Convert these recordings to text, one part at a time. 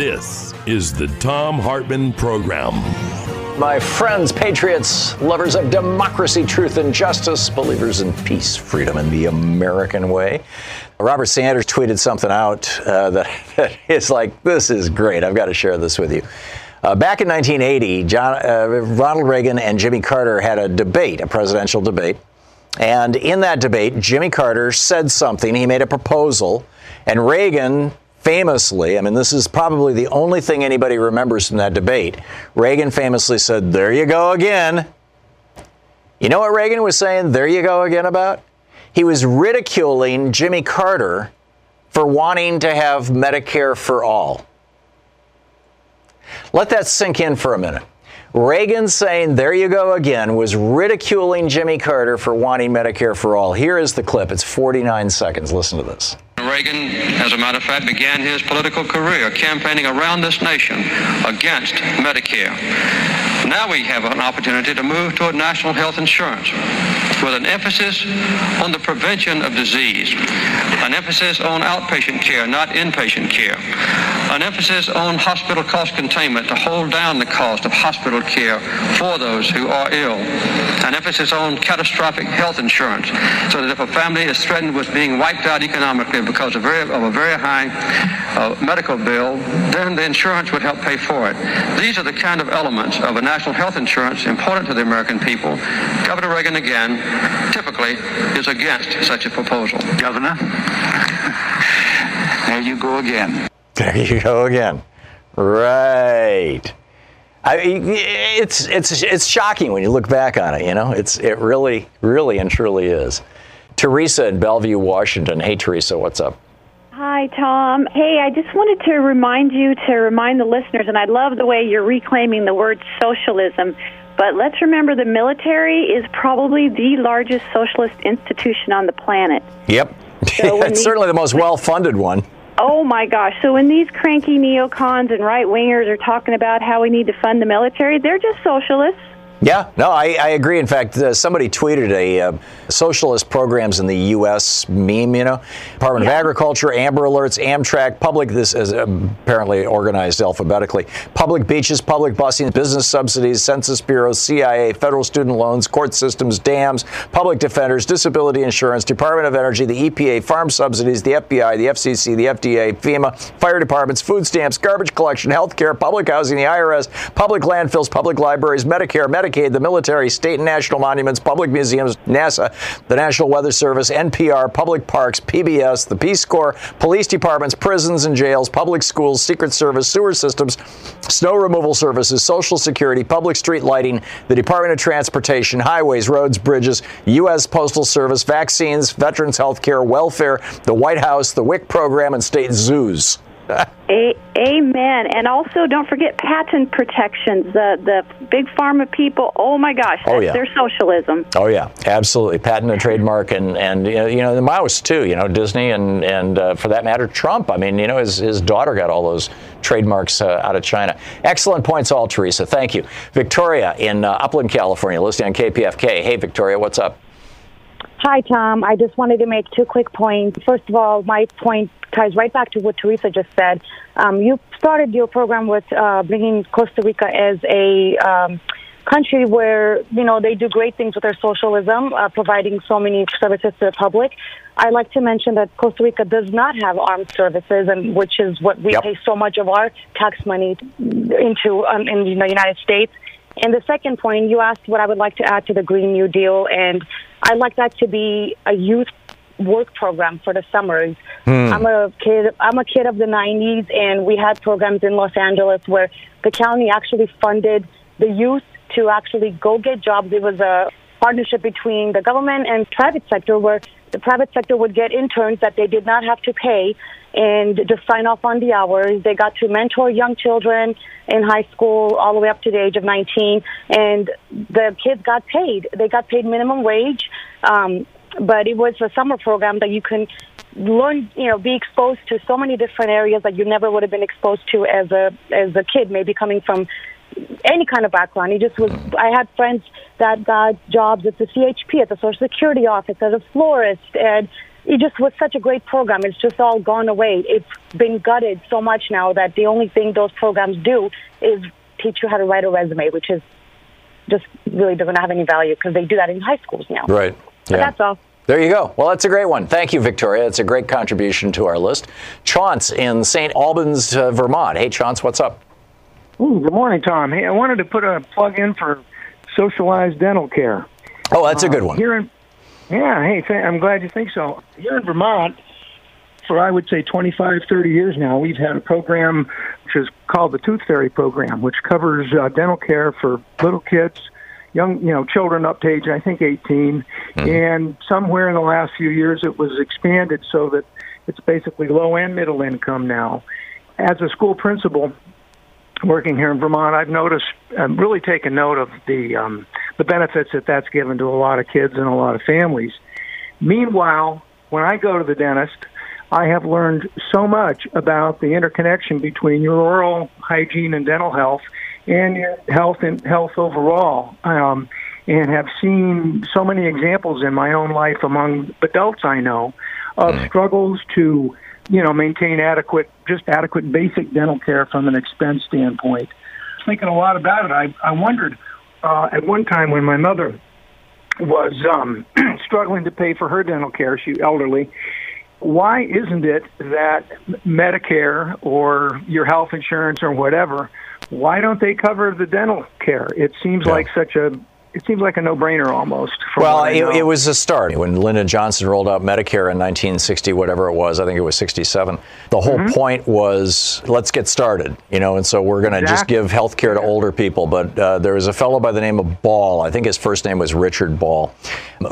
This is the Thom Hartmann Program. My friends, patriots, lovers of democracy, truth, and justice, believers in peace, freedom, and the American way. Robert Sanders tweeted something out uh, that, that is like, this is great. I've got to share this with you. Uh, back in 1980, John, uh, Ronald Reagan and Jimmy Carter had a debate, a presidential debate. And in that debate, Jimmy Carter said something. He made a proposal, and Reagan famously, I mean, this is probably the only thing anybody remembers from that debate. Reagan famously said, There you go again. You know what Reagan was saying, There you go again about? He was ridiculing Jimmy Carter for wanting to have Medicare for all. Let that sink in for a minute. Reagan saying, There you go again, was ridiculing Jimmy Carter for wanting Medicare for all. Here is the clip. It's 49 seconds. Listen to this. Reagan, as a matter of fact, began his political career campaigning around this nation against Medicare. Now we have an opportunity to move toward national health insurance with an emphasis on the prevention of disease, an emphasis on outpatient care, not inpatient care, an emphasis on hospital cost containment to hold down the cost of hospital care for those who are ill, an emphasis on catastrophic health insurance so that if a family is threatened with being wiped out economically because of, very, of a very high uh, medical bill, then the insurance would help pay for it. These are the kind of elements of a national health insurance important to the American people. Governor Reagan again typically is against such a proposal. Governor, there you go again. There you go again. Right. I, it's it's it's shocking when you look back on it. You know, it's it really, really, and truly is. Teresa in Bellevue, Washington. Hey, Teresa, what's up? Hi, Thom. Hey, I just wanted to remind you to remind the listeners, and I love the way you're reclaiming the word socialism. But let's remember the military is probably the largest socialist institution on the planet. Yep. So it's certainly the most well funded one. Oh my gosh. So when these cranky neocons and right wingers are talking about how we need to fund the military, they're just socialists. Yeah, no, I, I agree. In fact, uh, somebody tweeted a uh, socialist programs in the U.S. meme. You know, Department yeah. of Agriculture, Amber Alerts, Amtrak, public. This is apparently organized alphabetically. Public beaches, public busing, business subsidies, Census Bureau, CIA, federal student loans, court systems, dams, public defenders, disability insurance, Department of Energy, the EPA, farm subsidies, the FBI, the FCC, the FDA, FEMA, fire departments, food stamps, garbage collection, health care, public housing, the IRS, public landfills, public libraries, Medicare, Medicaid. Medicaid, the military, state and national monuments, public museums, NASA, the National Weather Service, NPR, public parks, PBS, the Peace Corps, police departments, prisons and jails, public schools, Secret Service, sewer systems, snow removal services, Social Security, public street lighting, the Department of Transportation, highways, roads, bridges, U.S. Postal Service, vaccines, veterans health care, welfare, the White House, the WIC program, and state zoos. A- amen. And also, don't forget patent protections. The the big pharma people. Oh my gosh, oh, yeah. their socialism. Oh yeah, absolutely. Patent and trademark, and and you know the mouse too. You know Disney and and uh, for that matter Trump. I mean, you know his his daughter got all those trademarks uh, out of China. Excellent points, all Teresa. Thank you, Victoria in uh, Upland, California, listening on KPFK. Hey, Victoria, what's up? Hi, Thom. I just wanted to make two quick points. First of all, my point ties right back to what Teresa just said. Um, you started your program with uh, bringing Costa Rica as a um, country where you know they do great things with their socialism, uh, providing so many services to the public. I like to mention that Costa Rica does not have armed services, and which is what we Yep. pay so much of our tax money into um, in the United States. And the second point, you asked what I would like to add to the Green New Deal, and I'd like that to be a youth work program for the summers. Hmm. I'm a kid. I'm a kid of the '90s, and we had programs in Los Angeles where the county actually funded the youth to actually go get jobs. It was a partnership between the government and private sector, where the private sector would get interns that they did not have to pay and just sign off on the hours. They got to mentor young children in high school all the way up to the age of 19, and the kids got paid. They got paid minimum wage, um, but it was a summer program that you can learn, you know, be exposed to so many different areas that you never would have been exposed to as a as a kid, maybe coming from any kind of background. He just was. I had friends that got jobs at the CHP, at the Social Security office, as a florist, and it just was such a great program. It's just all gone away. It's been gutted so much now that the only thing those programs do is teach you how to write a resume, which is just really doesn't have any value because they do that in high schools now. Right. But that's all. There you go. Well, that's a great one. Thank you, Victoria. It's a great contribution to our list. Chaunce in St. Albans, uh, Vermont. Hey, Chaunce, what's up? Ooh, good morning, Thom. Hey, I wanted to put a plug in for socialized dental care. Oh, that's a good one. Here in, yeah, hey, th- I'm glad you think so. Here in Vermont, for I would say 25, 30 years now, we've had a program which is called the Tooth Fairy Program, which covers uh, dental care for little kids, young, you know, children up to age, I think, 18. And somewhere in the last few years, it was expanded so that it's basically low and middle income now. As a school principal, working here in Vermont, I've noticed, um, really taken note of the um, the benefits that that's given to a lot of kids and a lot of families. Meanwhile, when I go to the dentist, I have learned so much about the interconnection between your oral hygiene and dental health and your health and health overall. Um, and have seen so many examples in my own life among adults I know of struggles to, you know, maintain adequate, just adequate basic dental care from an expense standpoint. Thinking a lot about it, I, I wondered uh, at one time when my mother was um, struggling to pay for her dental care, she elderly. Why isn't it that Medicare or your health insurance or whatever? Why don't they cover the dental care? It seems Yeah. like such a it seems like a no-brainer almost. Well, it, it was a start. When Lyndon Johnson rolled out Medicare in 1960, whatever it was, I think it was 67, the whole Mm-hmm. point was let's get started, you know, and so we're going to just give health care to older people. But uh, there was a fellow by the name of Ball, I think his first name was Richard Ball,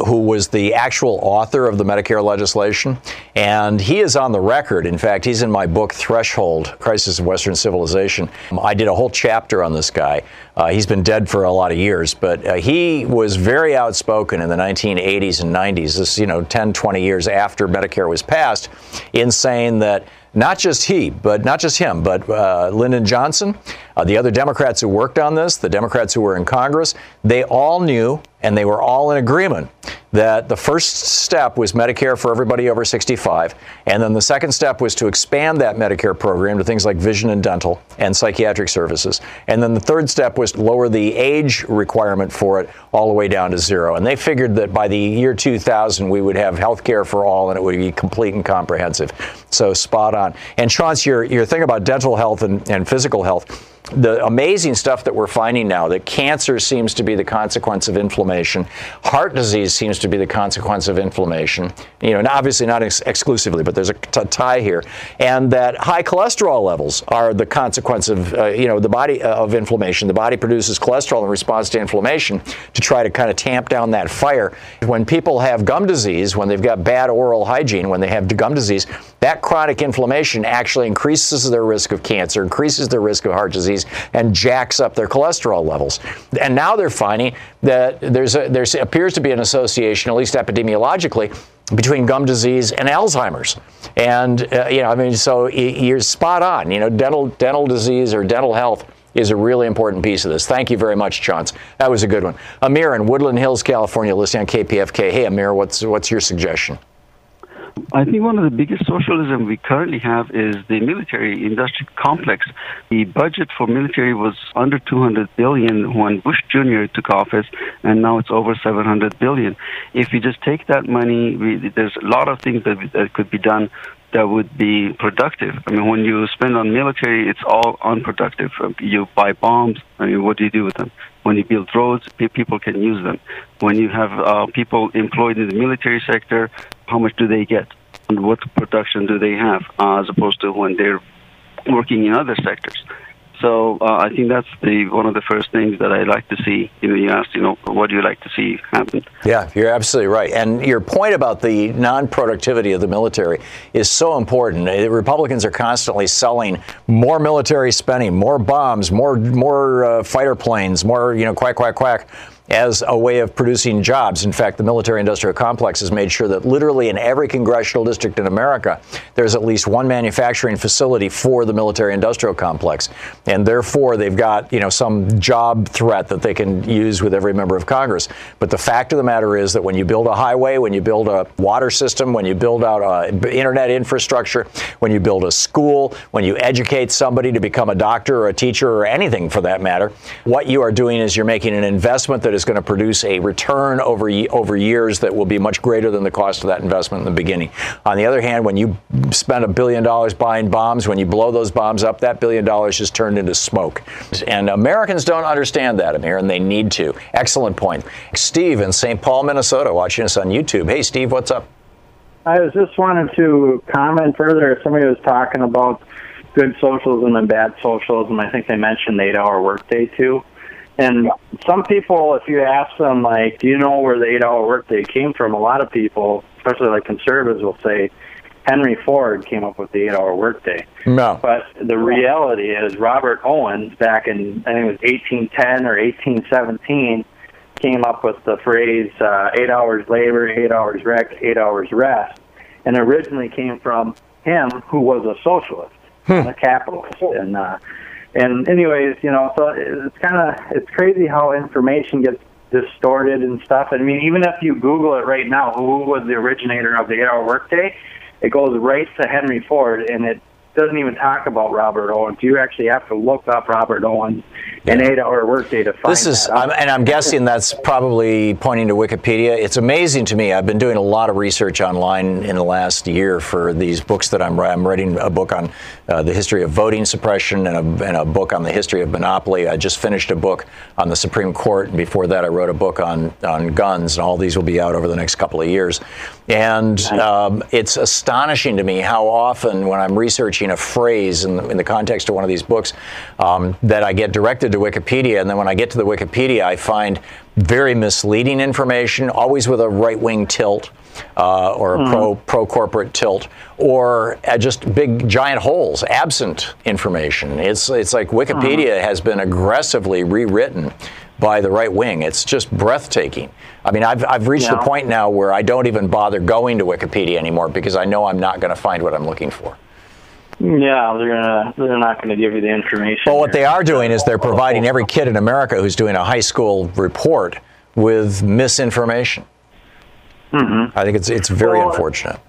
who was the actual author of the Medicare legislation. And he is on the record. In fact, he's in my book, Threshold Crisis of Western Civilization. I did a whole chapter on this guy. Uh, he's been dead for a lot of years, but uh, he was very outspoken in the 1980s and 90s, this, you know, 10, 20 years after Medicare was passed, in saying that not just he, but not just him, but uh, Lyndon Johnson, uh, the other Democrats who worked on this, the Democrats who were in Congress, they all knew and they were all in agreement that the first step was Medicare for everybody over 65, and then the second step was to expand that Medicare program to things like vision and dental and psychiatric services, and then the third step was to lower the age requirement for it all the way down to zero. And they figured that by the year 2000 we would have health care for all, and it would be complete and comprehensive. So spot on. And Chauncey, your your thing about dental health and, and physical health the amazing stuff that we're finding now that cancer seems to be the consequence of inflammation, heart disease seems to be the consequence of inflammation. You know, and obviously not ex- exclusively, but there's a t- tie here, and that high cholesterol levels are the consequence of uh, you know the body uh, of inflammation. The body produces cholesterol in response to inflammation to try to kind of tamp down that fire. When people have gum disease, when they've got bad oral hygiene, when they have gum disease, that chronic inflammation actually increases their risk of cancer, increases their risk of heart disease, and jacks up their cholesterol levels. And now they're finding that there's a, there appears to be an association, at least epidemiologically, between gum disease and Alzheimer's. And uh, you know, I mean, so you're spot on. You know, dental dental disease or dental health is a really important piece of this. Thank you very much, Chauncey. That was a good one. Amir in Woodland Hills, California, listening on KPFK. Hey, Amir, what's what's your suggestion? I think one of the biggest socialism we currently have is the military industrial complex. The budget for military was under 200 billion when Bush Jr. took office, and now it's over 700 billion. If we just take that money, we, there's a lot of things that, that could be done that would be productive. I mean, when you spend on military, it's all unproductive. You buy bombs. I mean, what do you do with them? When you build roads, people can use them. When you have uh, people employed in the military sector, how much do they get? And what production do they have, uh, as opposed to when they're working in other sectors? So uh, I think that's the one of the first things that I like to see. You know, you asked, you know, what do you like to see happen? Yeah, you're absolutely right. And your point about the non-productivity of the military is so important. The Republicans are constantly selling more military spending, more bombs, more more uh, fighter planes, more you know, quack quack quack as a way of producing jobs. In fact, the military industrial complex has made sure that literally in every congressional district in America, there's at least one manufacturing facility for the military industrial complex. And therefore, they've got, you know, some job threat that they can use with every member of Congress. But the fact of the matter is that when you build a highway, when you build a water system, when you build out uh, internet infrastructure, when you build a school, when you educate somebody to become a doctor or a teacher or anything for that matter, what you are doing is you're making an investment that going to produce a return over over years that will be much greater than the cost of that investment in the beginning. On the other hand, when you spend a billion dollars buying bombs, when you blow those bombs up, that billion dollars is turned into smoke. And Americans don't understand that, Amir, and they need to. Excellent point. Steve in St. Paul, Minnesota, watching us on YouTube. Hey, Steve, what's up? I was just wanted to comment further. Somebody was talking about good socialism and bad socialism. I think they mentioned eight-hour workday too. And some people, if you ask them, like, do you know where the eight-hour workday came from? A lot of people, especially like conservatives, will say Henry Ford came up with the eight-hour workday. No. But the reality is Robert Owens, back in I think it was 1810 or 1817, came up with the phrase uh, eight hours labor, eight hours rest, eight hours rest, and originally came from him, who was a socialist, hmm. a capitalist, and. Uh, and anyways, you know, so it's kind of it's crazy how information gets distorted and stuff. I mean, even if you Google it right now, who was the originator of the eight-hour workday? It goes right to Henry Ford, and it doesn't even talk about Robert Owens. You actually have to look up Robert Owens an eight-hour workday to find this is, I'm, and I'm guessing that's probably pointing to Wikipedia. It's amazing to me. I've been doing a lot of research online in the last year for these books that I'm, I'm writing. A book on uh, the history of voting suppression and a, and a book on the history of monopoly. I just finished a book on the Supreme Court, and before that, I wrote a book on on guns. And all these will be out over the next couple of years. And um, it's astonishing to me how often, when I'm researching a phrase in the, in the context of one of these books, um, that I get directed to Wikipedia, and then when I get to the Wikipedia, I find very misleading information, always with a right wing tilt. Uh, or a mm. pro pro corporate tilt, or uh, just big giant holes, absent information. It's it's like Wikipedia mm. has been aggressively rewritten by the right wing. It's just breathtaking. I mean, I've, I've reached yeah. the point now where I don't even bother going to Wikipedia anymore because I know I'm not going to find what I'm looking for. Yeah, they're gonna they're not going to give you the information. Well, what they are doing is they're providing every kid in America who's doing a high school report with misinformation. Mm-hmm. I think it's it's very well, unfortunate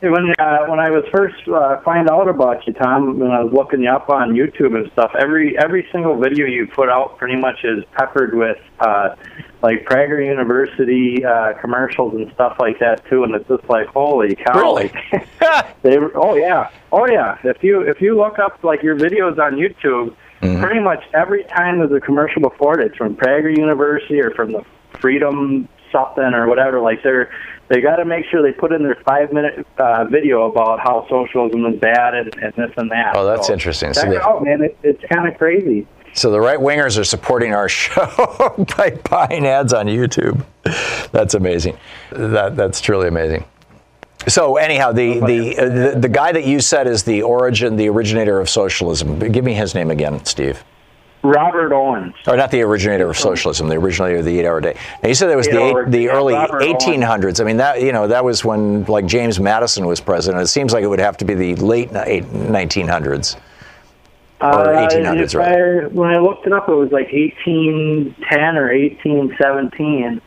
when uh, when I was first uh, find out about you, Thom, when I was looking you up on YouTube and stuff, every every single video you put out pretty much is peppered with uh, like Prager University uh, commercials and stuff like that too, and it's just like holy cow! Really? they oh yeah, oh yeah. If you if you look up like your videos on YouTube, mm-hmm. pretty much every time there's a commercial before it, it's from Prager University or from the Freedom something or whatever. Like they're they got to make sure they put in their five minute uh, video about how socialism is bad and, and this and that. Oh, that's so interesting. Check so it out, man. It, it's kind of crazy. So the right wingers are supporting our show by buying ads on YouTube. That's amazing. That that's truly amazing. So anyhow, the the, uh, the the guy that you said is the origin, the originator of socialism. Give me his name again, Steve. Robert Owens. Or not the originator of socialism, the originator of the eight-hour day. Now you said that was the eight, the early Robert 1800s. Owens. I mean that you know that was when like James Madison was president. It seems like it would have to be the late 1900s. Or uh, 1800s, right? I, when I looked it up, it was like 1810 or 1817.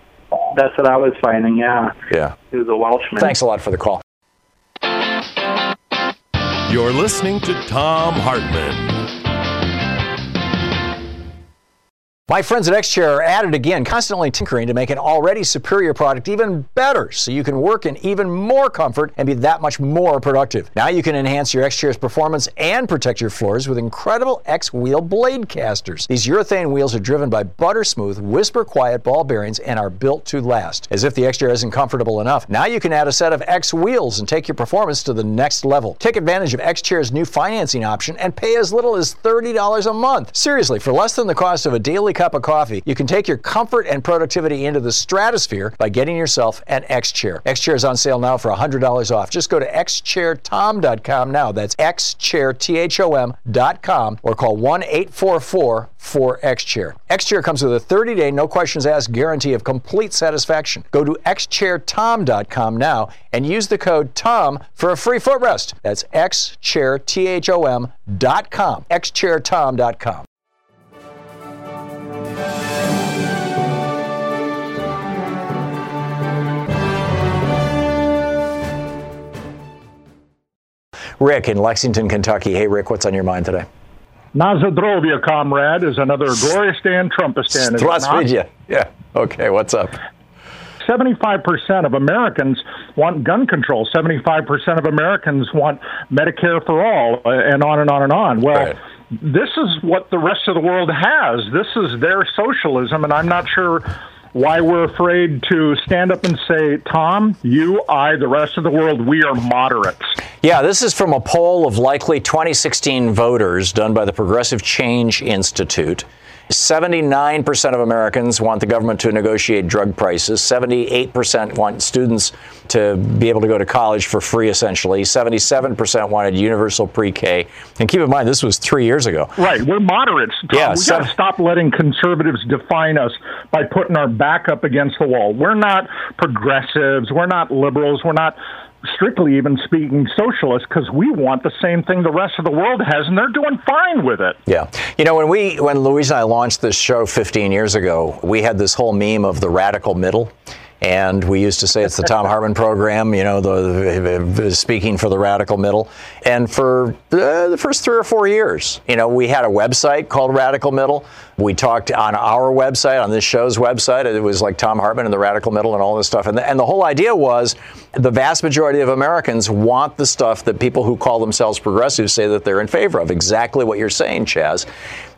That's what I was finding. Yeah. Yeah. He was a Welshman. Thanks a lot for the call. You're listening to Thom Hartmann. My friends at XChair are at it again, constantly tinkering to make an already superior product even better so you can work in even more comfort and be that much more productive. Now you can enhance your XChair's performance and protect your floors with incredible X wheel blade casters. These urethane wheels are driven by butter smooth, whisper quiet ball bearings and are built to last. As if the XChair isn't comfortable enough, now you can add a set of X wheels and take your performance to the next level. Take advantage of XChair's new financing option and pay as little as $30 a month. Seriously, for less than the cost of a daily cup of coffee, you can take your comfort and productivity into the stratosphere by getting yourself an X Chair. X Chair is on sale now for $100 off. Just go to xchairthom.com now. That's xchairthom.com or call 1 844 4 X Chair. X Chair comes with a 30 day, no questions asked guarantee of complete satisfaction. Go to xchairthom.com now and use the code TOM for a free footrest. That's xchairthom.com. xchairtom.com. Rick in Lexington, Kentucky. Hey, Rick, what's on your mind today? Nazadrovia, comrade, is another glorious Dan Trumpistan. Strasvidya. Yeah. Okay, what's up? 75% of Americans want gun control. 75% of Americans want Medicare for all, uh, and on and on and on. Well, right. this is what the rest of the world has. This is their socialism, and I'm not sure why we're afraid to stand up and say, Thom, you, I, the rest of the world, we are moderates. Yeah, this is from a poll of likely 2016 voters done by the Progressive Change Institute. 79% of Americans want the government to negotiate drug prices. 78% want students to be able to go to college for free, essentially. 77% wanted universal pre K. And keep in mind, this was three years ago. Right. We're moderates. Thom. Yeah, we got to stop letting conservatives define us by putting our back up against the wall. We're not progressives. We're not liberals. We're not strictly even speaking socialist because we want the same thing the rest of the world has and they're doing fine with it yeah you know when we when louise and i launched this show 15 years ago we had this whole meme of the radical middle and we used to say it's the Thom Hartmann program, you know, the, the, speaking for the radical middle. And for uh, the first three or four years, you know, we had a website called Radical Middle. We talked on our website, on this show's website. It was like Thom Hartmann and the Radical Middle and all this stuff. And the, and the whole idea was the vast majority of Americans want the stuff that people who call themselves progressives say that they're in favor of. Exactly what you're saying, Chaz.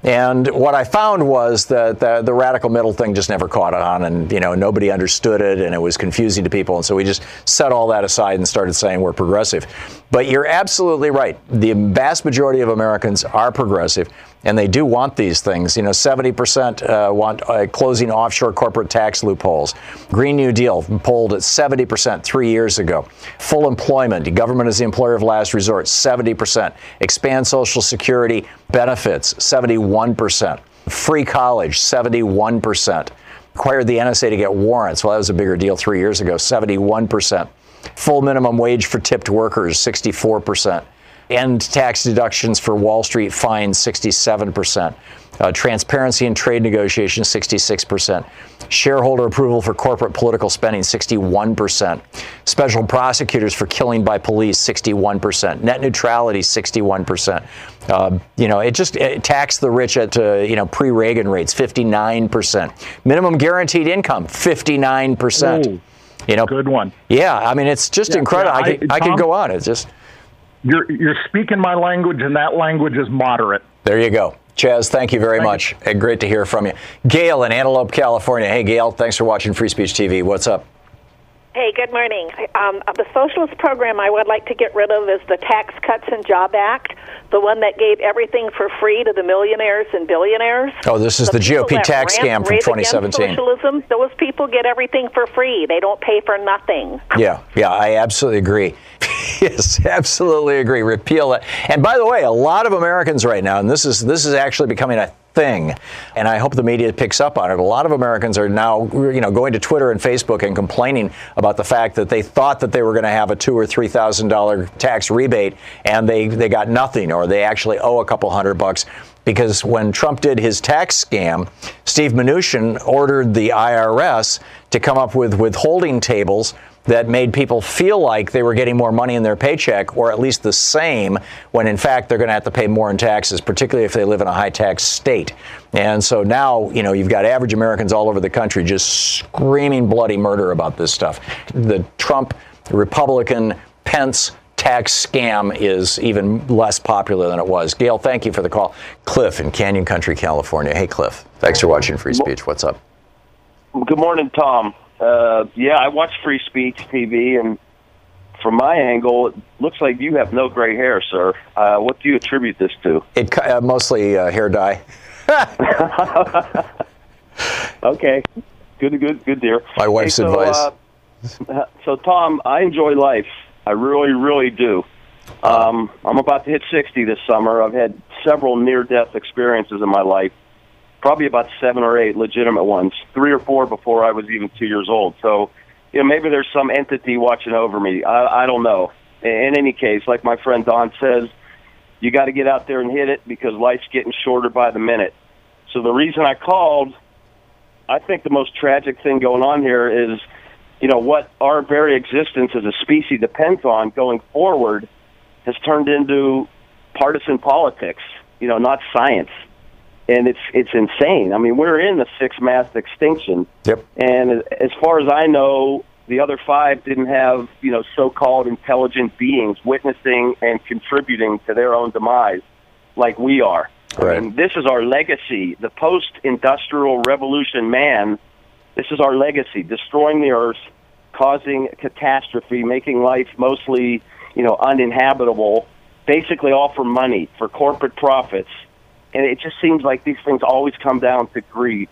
And what I found was that the, the, radical middle thing just never caught on, and you know nobody understood it, and it was confusing to people. And so we just set all that aside and started saying we're progressive. But you're absolutely right. The vast majority of Americans are progressive and they do want these things. You know, 70% uh, want uh, closing offshore corporate tax loopholes. Green New Deal polled at 70% three years ago. Full employment, government is the employer of last resort, 70%. Expand Social Security benefits, 71%. Free college, 71%. Required the NSA to get warrants. Well, that was a bigger deal three years ago, 71%. Full minimum wage for tipped workers, 64% end tax deductions for Wall Street fines 67%. Uh, transparency in trade negotiations 66%. Shareholder approval for corporate political spending 61%. Special prosecutors for killing by police 61%. Net neutrality 61%. Uh, you know, it just it taxed the rich at uh, you know pre-Reagan rates 59%. Minimum guaranteed income 59%. Ooh, you know, good one. Yeah, I mean it's just yeah, incredible. Yeah, I, I, Thom, I could go on. It's just you're you're speaking my language, and that language is moderate. There you go. Chaz, thank you very thank much. You. Great to hear from you. Gail in Antelope, California. Hey, Gail, thanks for watching Free Speech TV. What's up? Hey, good morning. Um, the socialist program I would like to get rid of is the Tax Cuts and Job Act, the one that gave everything for free to the millionaires and billionaires. Oh, this is the, the GOP tax scam from 2017. Socialism, those people get everything for free. They don't pay for nothing. Yeah, yeah, I absolutely agree. yes, absolutely agree. Repeal it. And by the way, a lot of Americans right now, and this is this is actually becoming a thing. And I hope the media picks up on it. A lot of Americans are now, you know, going to Twitter and Facebook and complaining about the fact that they thought that they were going to have a two or three thousand dollar tax rebate, and they they got nothing, or they actually owe a couple hundred bucks. Because when Trump did his tax scam, Steve Mnuchin ordered the IRS to come up with withholding tables that made people feel like they were getting more money in their paycheck, or at least the same, when in fact they're going to have to pay more in taxes, particularly if they live in a high tax state. And so now, you know, you've got average Americans all over the country just screaming bloody murder about this stuff. The Trump, Republican, Pence, tax scam is even less popular than it was. Gail, thank you for the call. Cliff in Canyon Country, California. Hey, Cliff. Thanks for watching Free Speech. What's up? Good morning, Thom. Uh, yeah, I watch Free Speech TV, and from my angle, it looks like you have no gray hair, sir. Uh, what do you attribute this to? It uh, mostly uh, hair dye. okay, good, good, good, dear. My wife's hey, so, advice. Uh, so, Thom, I enjoy life. I really, really do. Um, I'm about to hit 60 this summer. I've had several near-death experiences in my life, probably about seven or eight legitimate ones, three or four before I was even two years old. So, you know, maybe there's some entity watching over me. I, I don't know. In any case, like my friend Don says, you got to get out there and hit it because life's getting shorter by the minute. So the reason I called, I think the most tragic thing going on here is – you know, what our very existence as a species depends on going forward has turned into partisan politics, you know, not science. And it's it's insane. I mean, we're in the sixth mass extinction. Yep. And as far as I know, the other five didn't have, you know, so-called intelligent beings witnessing and contributing to their own demise like we are. Right. I mean, this is our legacy. The post-industrial revolution man this is our legacy: destroying the earth, causing catastrophe, making life mostly, you know, uninhabitable. Basically, all for money, for corporate profits, and it just seems like these things always come down to greed.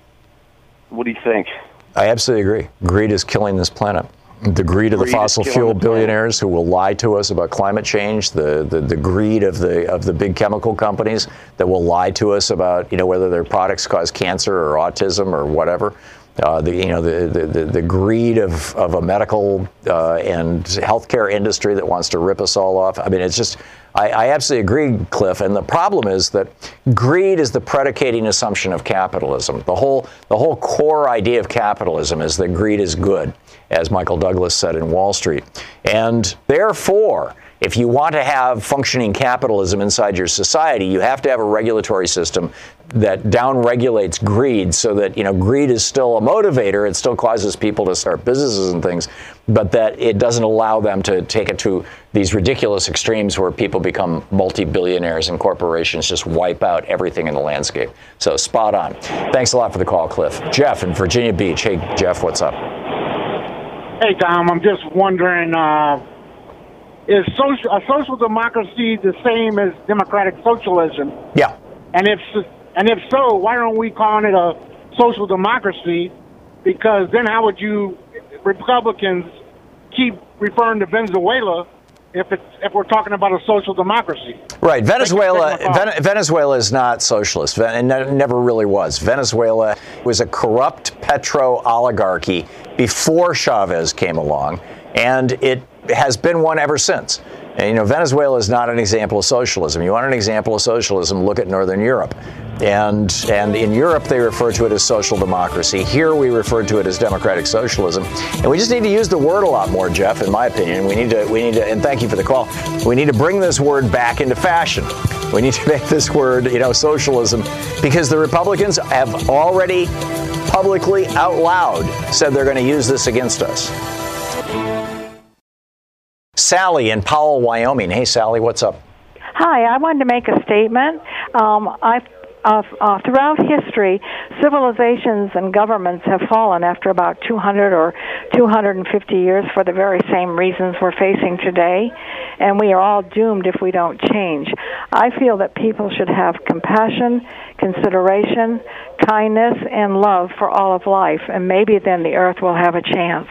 What do you think? I absolutely agree. Greed is killing this planet. The greed of the Greed fossil fuel the billionaires who will lie to us about climate change, the, the, the greed of the of the big chemical companies that will lie to us about you know whether their products cause cancer or autism or whatever. Uh, the you know the, the, the, the greed of, of a medical uh, and healthcare industry that wants to rip us all off. I mean, it's just I, I absolutely agree, Cliff. And the problem is that greed is the predicating assumption of capitalism. The whole the whole core idea of capitalism is that greed is good, as Michael Douglas said in Wall Street, and therefore. If you want to have functioning capitalism inside your society, you have to have a regulatory system that downregulates greed so that, you know, greed is still a motivator. It still causes people to start businesses and things, but that it doesn't allow them to take it to these ridiculous extremes where people become multi-billionaires and corporations just wipe out everything in the landscape. So spot on. Thanks a lot for the call, Cliff. Jeff in Virginia Beach. Hey, Jeff, what's up? Hey, Thom, I'm just wondering uh, is social, a social democracy the same as democratic socialism? Yeah. And if and if so, why aren't we calling it a social democracy? Because then how would you Republicans keep referring to Venezuela if it's if we're talking about a social democracy? Right. Venezuela, Thank you for taking my call. Ven- Venezuela is not socialist, and ne- never really was. Venezuela was a corrupt petro oligarchy before Chavez came along, and it has been one ever since. And, you know, Venezuela is not an example of socialism. You want an example of socialism? Look at Northern Europe. And and in Europe they refer to it as social democracy. Here we refer to it as democratic socialism. And we just need to use the word a lot more, Jeff, in my opinion. We need to we need to and thank you for the call. We need to bring this word back into fashion. We need to make this word, you know, socialism because the Republicans have already publicly out loud said they're going to use this against us. Sally in Powell, Wyoming. Hey Sally, what's up? Hi, I wanted to make a statement. Um, I uh, uh, throughout history, civilizations and governments have fallen after about 200 or 250 years for the very same reasons we're facing today, and we are all doomed if we don't change. I feel that people should have compassion, consideration, kindness, and love for all of life, and maybe then the earth will have a chance.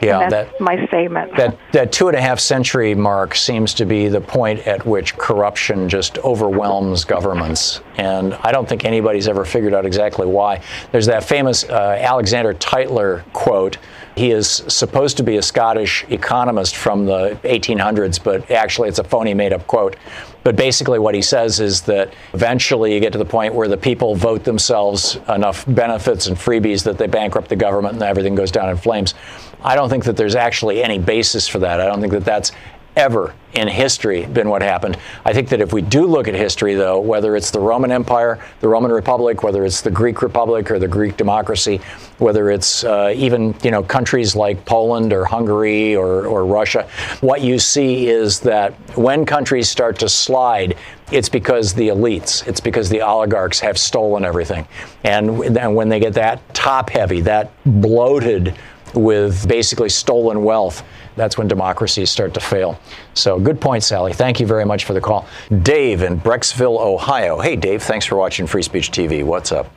Yeah, that- my statement. That that two and a half century mark seems to be the point at which corruption just overwhelms governments, and I don't think anybody's ever figured out exactly why. There's that famous uh, Alexander Tytler quote He is supposed to be a Scottish economist from the 1800s, but actually it's a phony made up quote. But basically, what he says is that eventually you get to the point where the people vote themselves enough benefits and freebies that they bankrupt the government and everything goes down in flames. I don't think that there's actually any basis for that. I don't think that that's ever in history been what happened. I think that if we do look at history, though, whether it's the Roman Empire, the Roman Republic, whether it's the Greek Republic or the Greek democracy, whether it's uh, even you know countries like Poland or Hungary or, or Russia, what you see is that when countries start to slide, it's because the elites, it's because the oligarchs have stolen everything, and then when they get that top heavy, that bloated with basically stolen wealth that's when democracies start to fail. So, good point, Sally. Thank you very much for the call. Dave in Brecksville, Ohio. Hey, Dave, thanks for watching Free Speech TV. What's up?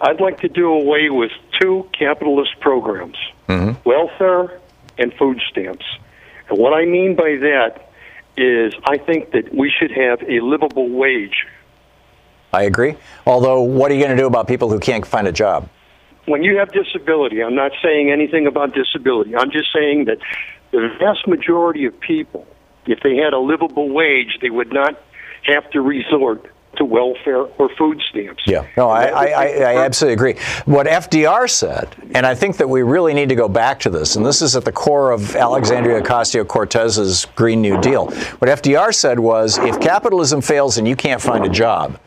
I'd like to do away with two capitalist programs mm-hmm. welfare and food stamps. And what I mean by that is I think that we should have a livable wage. I agree. Although, what are you going to do about people who can't find a job? When you have disability, I'm not saying anything about disability. I'm just saying that the vast majority of people, if they had a livable wage, they would not have to resort to welfare or food stamps. Yeah, no, I, I, I, I, absolutely agree. What FDR said, and I think that we really need to go back to this, and this is at the core of Alexandria Ocasio Cortez's Green New Deal. What FDR said was if capitalism fails and you can't find a job,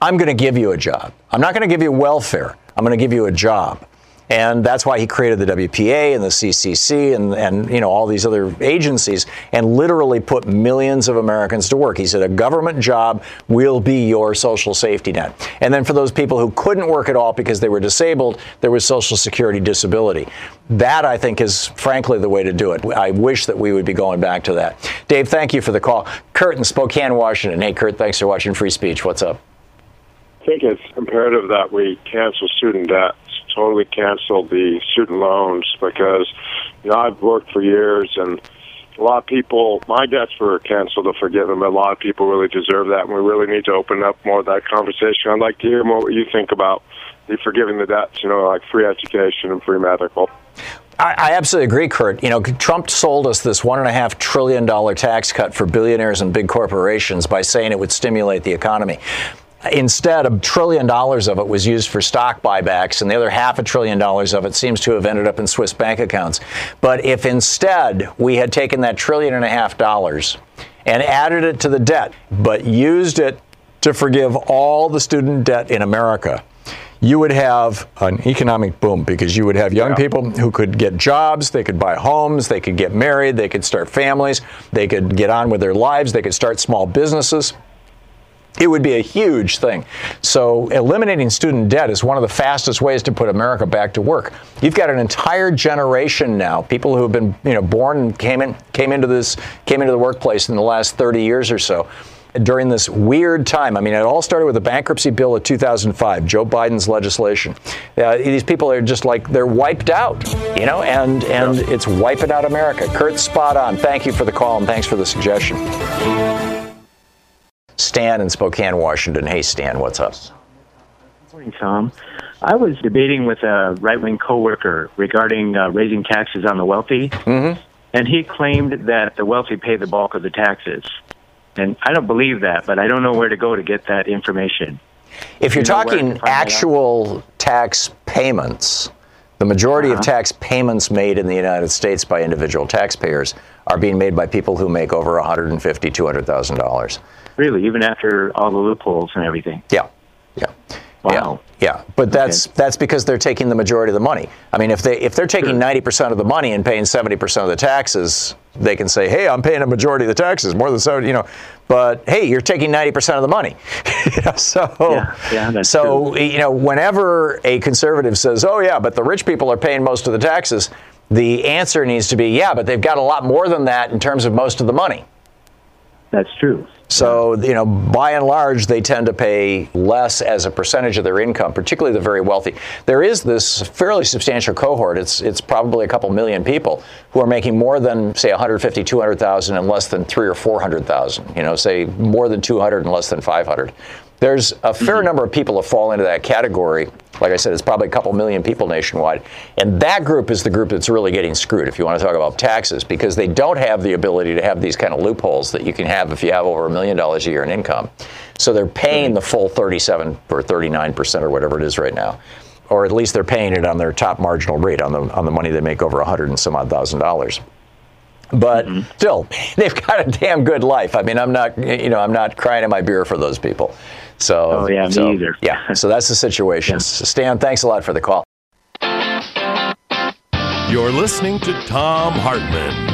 I'm going to give you a job. I'm not going to give you welfare. I'm going to give you a job. And that's why he created the WPA and the CCC and, and you know all these other agencies and literally put millions of Americans to work. He said a government job will be your social safety net. And then for those people who couldn't work at all because they were disabled, there was Social Security disability. That I think is frankly the way to do it. I wish that we would be going back to that. Dave, thank you for the call. Kurt in Spokane, Washington. Hey, Kurt, thanks for watching Free Speech. What's up? Think it's imperative that we cancel student debt, totally cancel the student loans because, you know, I've worked for years and a lot of people, my debts were canceled or forgiven, but a lot of people really deserve that, and we really need to open up more of that conversation. I'd like to hear more what you think about the forgiving the debts, you know, like free education and free medical. I, I, absolutely agree, Kurt. You know, Trump sold us this one and a half trillion dollar tax cut for billionaires and big corporations by saying it would stimulate the economy. Instead, a trillion dollars of it was used for stock buybacks, and the other half a trillion dollars of it seems to have ended up in Swiss bank accounts. But if instead we had taken that trillion and a half dollars and added it to the debt, but used it to forgive all the student debt in America, you would have an economic boom because you would have young yeah. people who could get jobs, they could buy homes, they could get married, they could start families, they could get on with their lives, they could start small businesses. It would be a huge thing. So, eliminating student debt is one of the fastest ways to put America back to work. You've got an entire generation now, people who have been, you know, born and came in, came into this, came into the workplace in the last 30 years or so. During this weird time, I mean, it all started with the bankruptcy bill of 2005, Joe Biden's legislation. Uh, these people are just like they're wiped out, you know, and and it's wiping out America. Kurt, spot on. Thank you for the call and thanks for the suggestion. Stan in Spokane, Washington. Hey, Stan, what's up? Good Morning, Thom. I was debating with a right wing coworker regarding uh, raising taxes on the wealthy, mm-hmm. and he claimed that the wealthy pay the bulk of the taxes. And I don't believe that, but I don't know where to go to get that information. If you're you talking actual tax payments, the majority uh-huh. of tax payments made in the United States by individual taxpayers are being made by people who make over $150,000, $200,000. Really, even after all the loopholes and everything. Yeah, yeah. Wow. Yeah, yeah. but that's okay. that's because they're taking the majority of the money. I mean, if they if they're taking ninety percent of the money and paying seventy percent of the taxes, they can say, "Hey, I'm paying a majority of the taxes, more than seventy, you know." But hey, you're taking ninety percent of the money. so yeah, yeah, so true. you know, whenever a conservative says, "Oh yeah, but the rich people are paying most of the taxes," the answer needs to be, "Yeah, but they've got a lot more than that in terms of most of the money." That's true. So, you know, by and large, they tend to pay less as a percentage of their income, particularly the very wealthy. There is this fairly substantial cohort. It's it's probably a couple million people who are making more than say 150, 200,000 and less than 3 or 400,000. You know, say more than 200 and less than 500. There's a fair mm-hmm. number of people that fall into that category. Like I said, it's probably a couple million people nationwide. And that group is the group that's really getting screwed if you want to talk about taxes because they don't have the ability to have these kind of loopholes that you can have if you have over a million dollars a year in income. So they're paying the full 37 or 39% or whatever it is right now. Or at least they're paying it on their top marginal rate on the on the money they make over a hundred and some odd thousand dollars but mm-hmm. still, they've got a damn good life. I mean, I'm not, you know, I'm not crying in my beer for those people. So, oh, yeah, so, me either. yeah, so that's the situation. Yeah. Stan, thanks a lot for the call. You're listening to Thom Hartmann.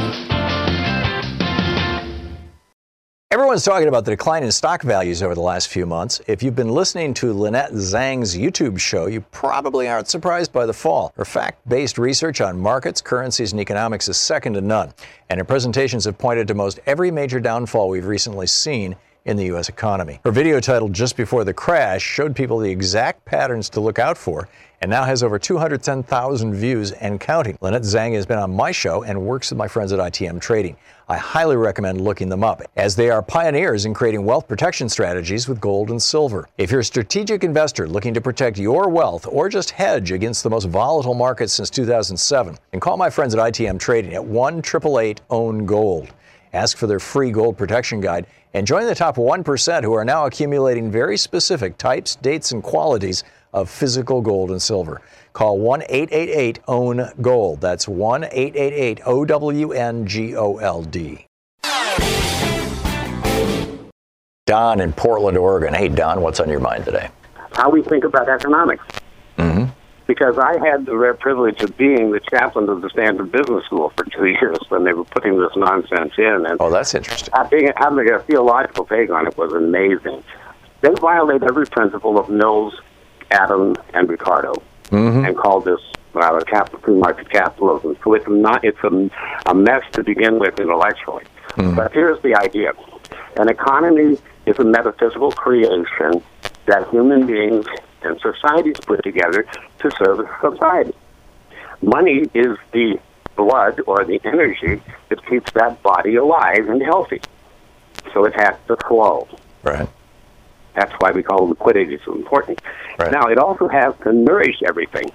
Everyone's talking about the decline in stock values over the last few months. If you've been listening to Lynette Zang's YouTube show, you probably aren't surprised by the fall. Her fact based research on markets, currencies, and economics is second to none. And her presentations have pointed to most every major downfall we've recently seen in the U.S. economy. Her video titled Just Before the Crash showed people the exact patterns to look out for and now has over 210,000 views and counting. Lynette Zang has been on my show and works with my friends at ITM Trading. I highly recommend looking them up, as they are pioneers in creating wealth protection strategies with gold and silver. If you're a strategic investor looking to protect your wealth or just hedge against the most volatile market since 2007, then call my friends at ITM Trading at 1 888 OWN GOLD. Ask for their free gold protection guide and join the top 1% who are now accumulating very specific types, dates, and qualities of physical gold and silver. Call 1 888 OWN GOLD. That's 1 888 O W N G O L D. Don in Portland, Oregon. Hey, Don, what's on your mind today? How we think about economics. Mm-hmm. Because I had the rare privilege of being the chaplain of the Stanford Business School for two years when they were putting this nonsense in. And oh, that's interesting. Having, having a theological take on it was amazing. They violate every principle of Mills Adam and Ricardo, mm-hmm. and called this uh, capital free market capitalism. So it's not it's a, a mess to begin with intellectually. Mm-hmm. But here's the idea: an economy is a metaphysical creation that human beings and societies put together to serve society. Money is the blood or the energy that keeps that body alive and healthy. So it has to flow. Right. That's why we call liquidity so important. Right. Now, it also has to nourish everything.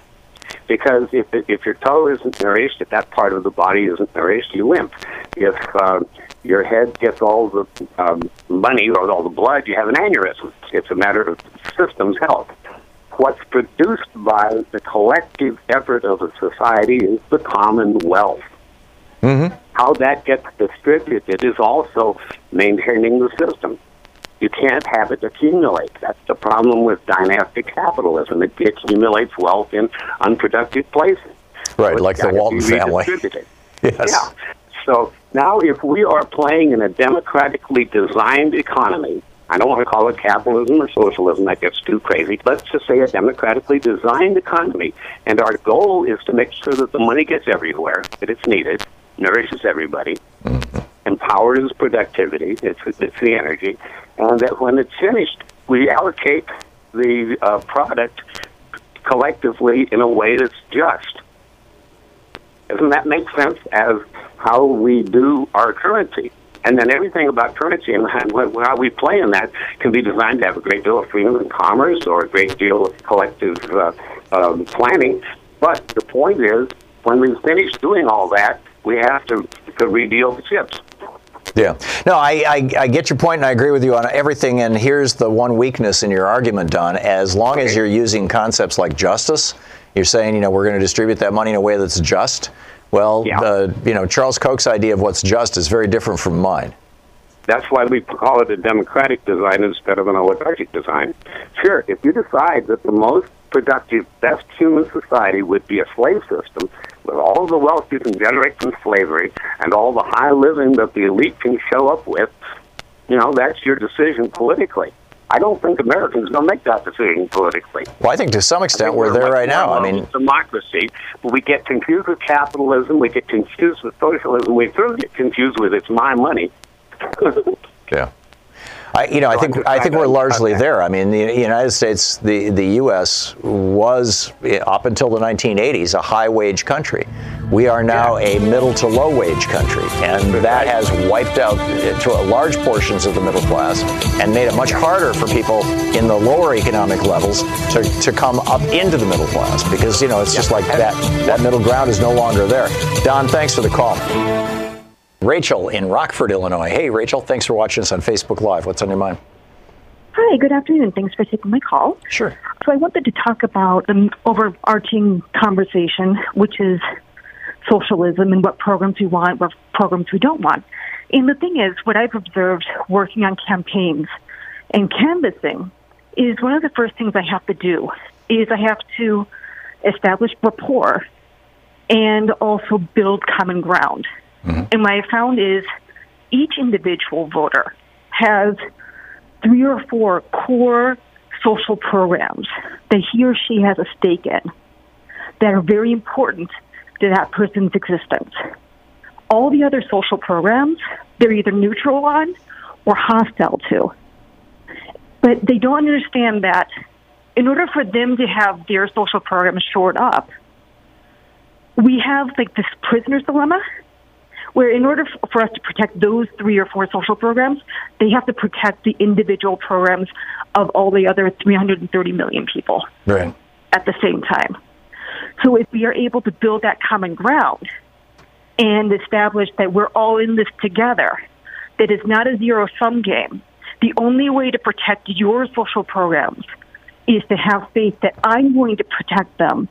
Because if if your toe isn't nourished, if that part of the body isn't nourished, you limp. If uh, your head gets all the um, money or all the blood, you have an aneurysm. It's a matter of systems health. What's produced by the collective effort of a society is the commonwealth. Mm-hmm. How that gets distributed is also maintaining the system. You can't have it accumulate. That's the problem with dynastic capitalism. It accumulates wealth in unproductive places. Right, so like the Walton family. yes. Yeah. So now, if we are playing in a democratically designed economy, I don't want to call it capitalism or socialism, that gets too crazy. Let's just say a democratically designed economy. And our goal is to make sure that the money gets everywhere, that it's needed, nourishes everybody, mm-hmm. empowers productivity, it's, it's the energy, and that when it's finished, we allocate the uh, product collectively in a way that's just. Doesn't that make sense as how we do our currency? And then everything about currency and how we play in that can be designed to have a great deal of freedom in commerce or a great deal of collective uh, um, planning. But the point is, when we finish doing all that, we have to, to redeal the chips. Yeah. No, I, I, I, get your point, and I agree with you on everything. And here's the one weakness in your argument, Don. As long as you're using concepts like justice, you're saying, you know, we're going to distribute that money in a way that's just. Well, yeah. the, you know, Charles Koch's idea of what's just is very different from mine. That's why we call it a democratic design instead of an oligarchic design. Sure, if you decide that the most productive, best human society would be a slave system, with all the wealth you can generate from slavery and all the high living that the elite can show up with, you know, that's your decision politically. I don't think Americans going to make that decision politically. Well, I think to some extent we're, we're there right now. I mean, democracy, but we get confused with capitalism, we get confused with socialism, we further get confused with it's my money. yeah. I, you know, I think I'm think we're largely that. there. I mean, the United States, the the U.S. was eh, up until the 1980s a high wage country. We are now a middle to low wage country, and that has wiped out eh, to large portions of the middle class and made it much harder for people in the lower economic levels to, to come up into the middle class because you know it's just like that that middle ground is no longer there. Don, thanks for the call. Rachel in Rockford, Illinois. Hey, Rachel, thanks for watching us on Facebook Live. What's on your mind? Hi, good afternoon. Thanks for taking my call. Sure. So I wanted to talk about the overarching conversation, which is socialism and what programs we want, what programs we don't want. And the thing is, what I've observed working on campaigns and canvassing is one of the first things I have to do is I have to establish rapport and also build common ground. Mm-hmm. And what I found is each individual voter has three or four core social programs that he or she has a stake in that are very important to that person's existence. All the other social programs, they're either neutral on or hostile to. But they don't understand that in order for them to have their social programs shored up, we have like this prisoner's dilemma where in order f- for us to protect those three or four social programs, they have to protect the individual programs of all the other 330 million people Right. at the same time. So if we are able to build that common ground and establish that we're all in this together, that it's not a zero sum game, the only way to protect your social programs is to have faith that I'm going to protect them.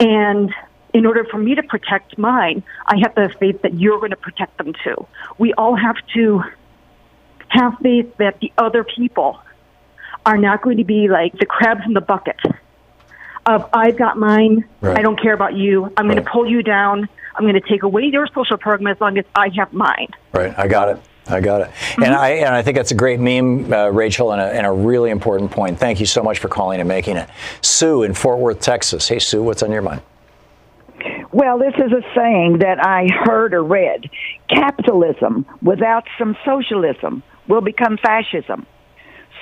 And in order for me to protect mine, I have to have faith that you're going to protect them too. We all have to have faith that the other people are not going to be like the crabs in the bucket of I've got mine, Right. I don't care about you, I'm going to pull you down, I'm going to take away your social program as long as I have mine. Right. I got it. I got it. And I and I think that's a great meme, uh, Rachel, and a, and a really important point. Thank you so much for calling and making it. Sue in Fort Worth, Texas. Hey, Sue, what's on your mind? Well, this is a saying that I heard or read. Capitalism without some socialism will become fascism.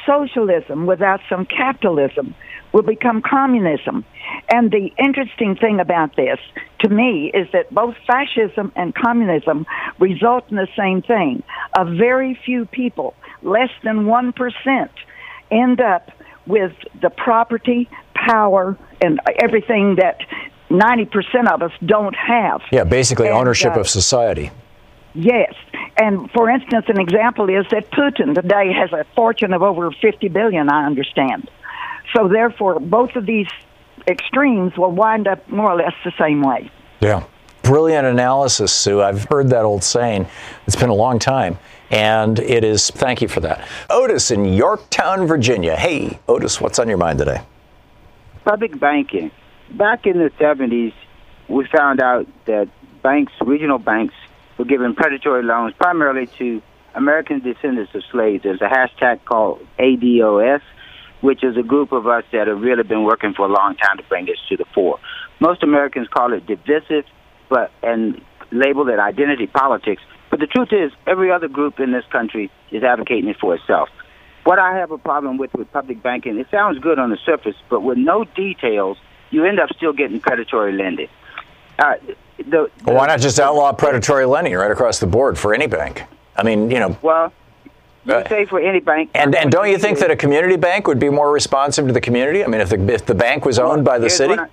Socialism without some capitalism will become communism. And the interesting thing about this, to me, is that both fascism and communism result in the same thing. A very few people, less than 1%, end up with the property, power, and everything that 90% of us don't have. Yeah, basically And, ownership uh, of society. Yes. And for instance, an example is that Putin today has a fortune of over 50 billion, I understand. So therefore, both of these extremes will wind up more or less the same way. Yeah. Brilliant analysis, Sue. I've heard that old saying. It's been a long time. And it is, thank you for that. Otis in Yorktown, Virginia. Hey, Otis, what's on your mind today? public banking. Back in the 70s, we found out that banks, regional banks, were giving predatory loans primarily to American descendants of slaves. There's a hashtag called ADOS, which is a group of us that have really been working for a long time to bring this to the fore. Most Americans call it divisive, but and label it identity politics. But the truth is, every other group in this country is advocating it for itself. What I have a problem with with public banking, it sounds good on the surface, but with no details, you end up still getting predatory lending. Uh, the, Well, why not just outlaw predatory lending right across the board for any bank? I mean, you know. Well, you say for any bank. And, and don't you think that a community bank would be more responsive to the community? I mean, if the, if the bank was owned by the city? I-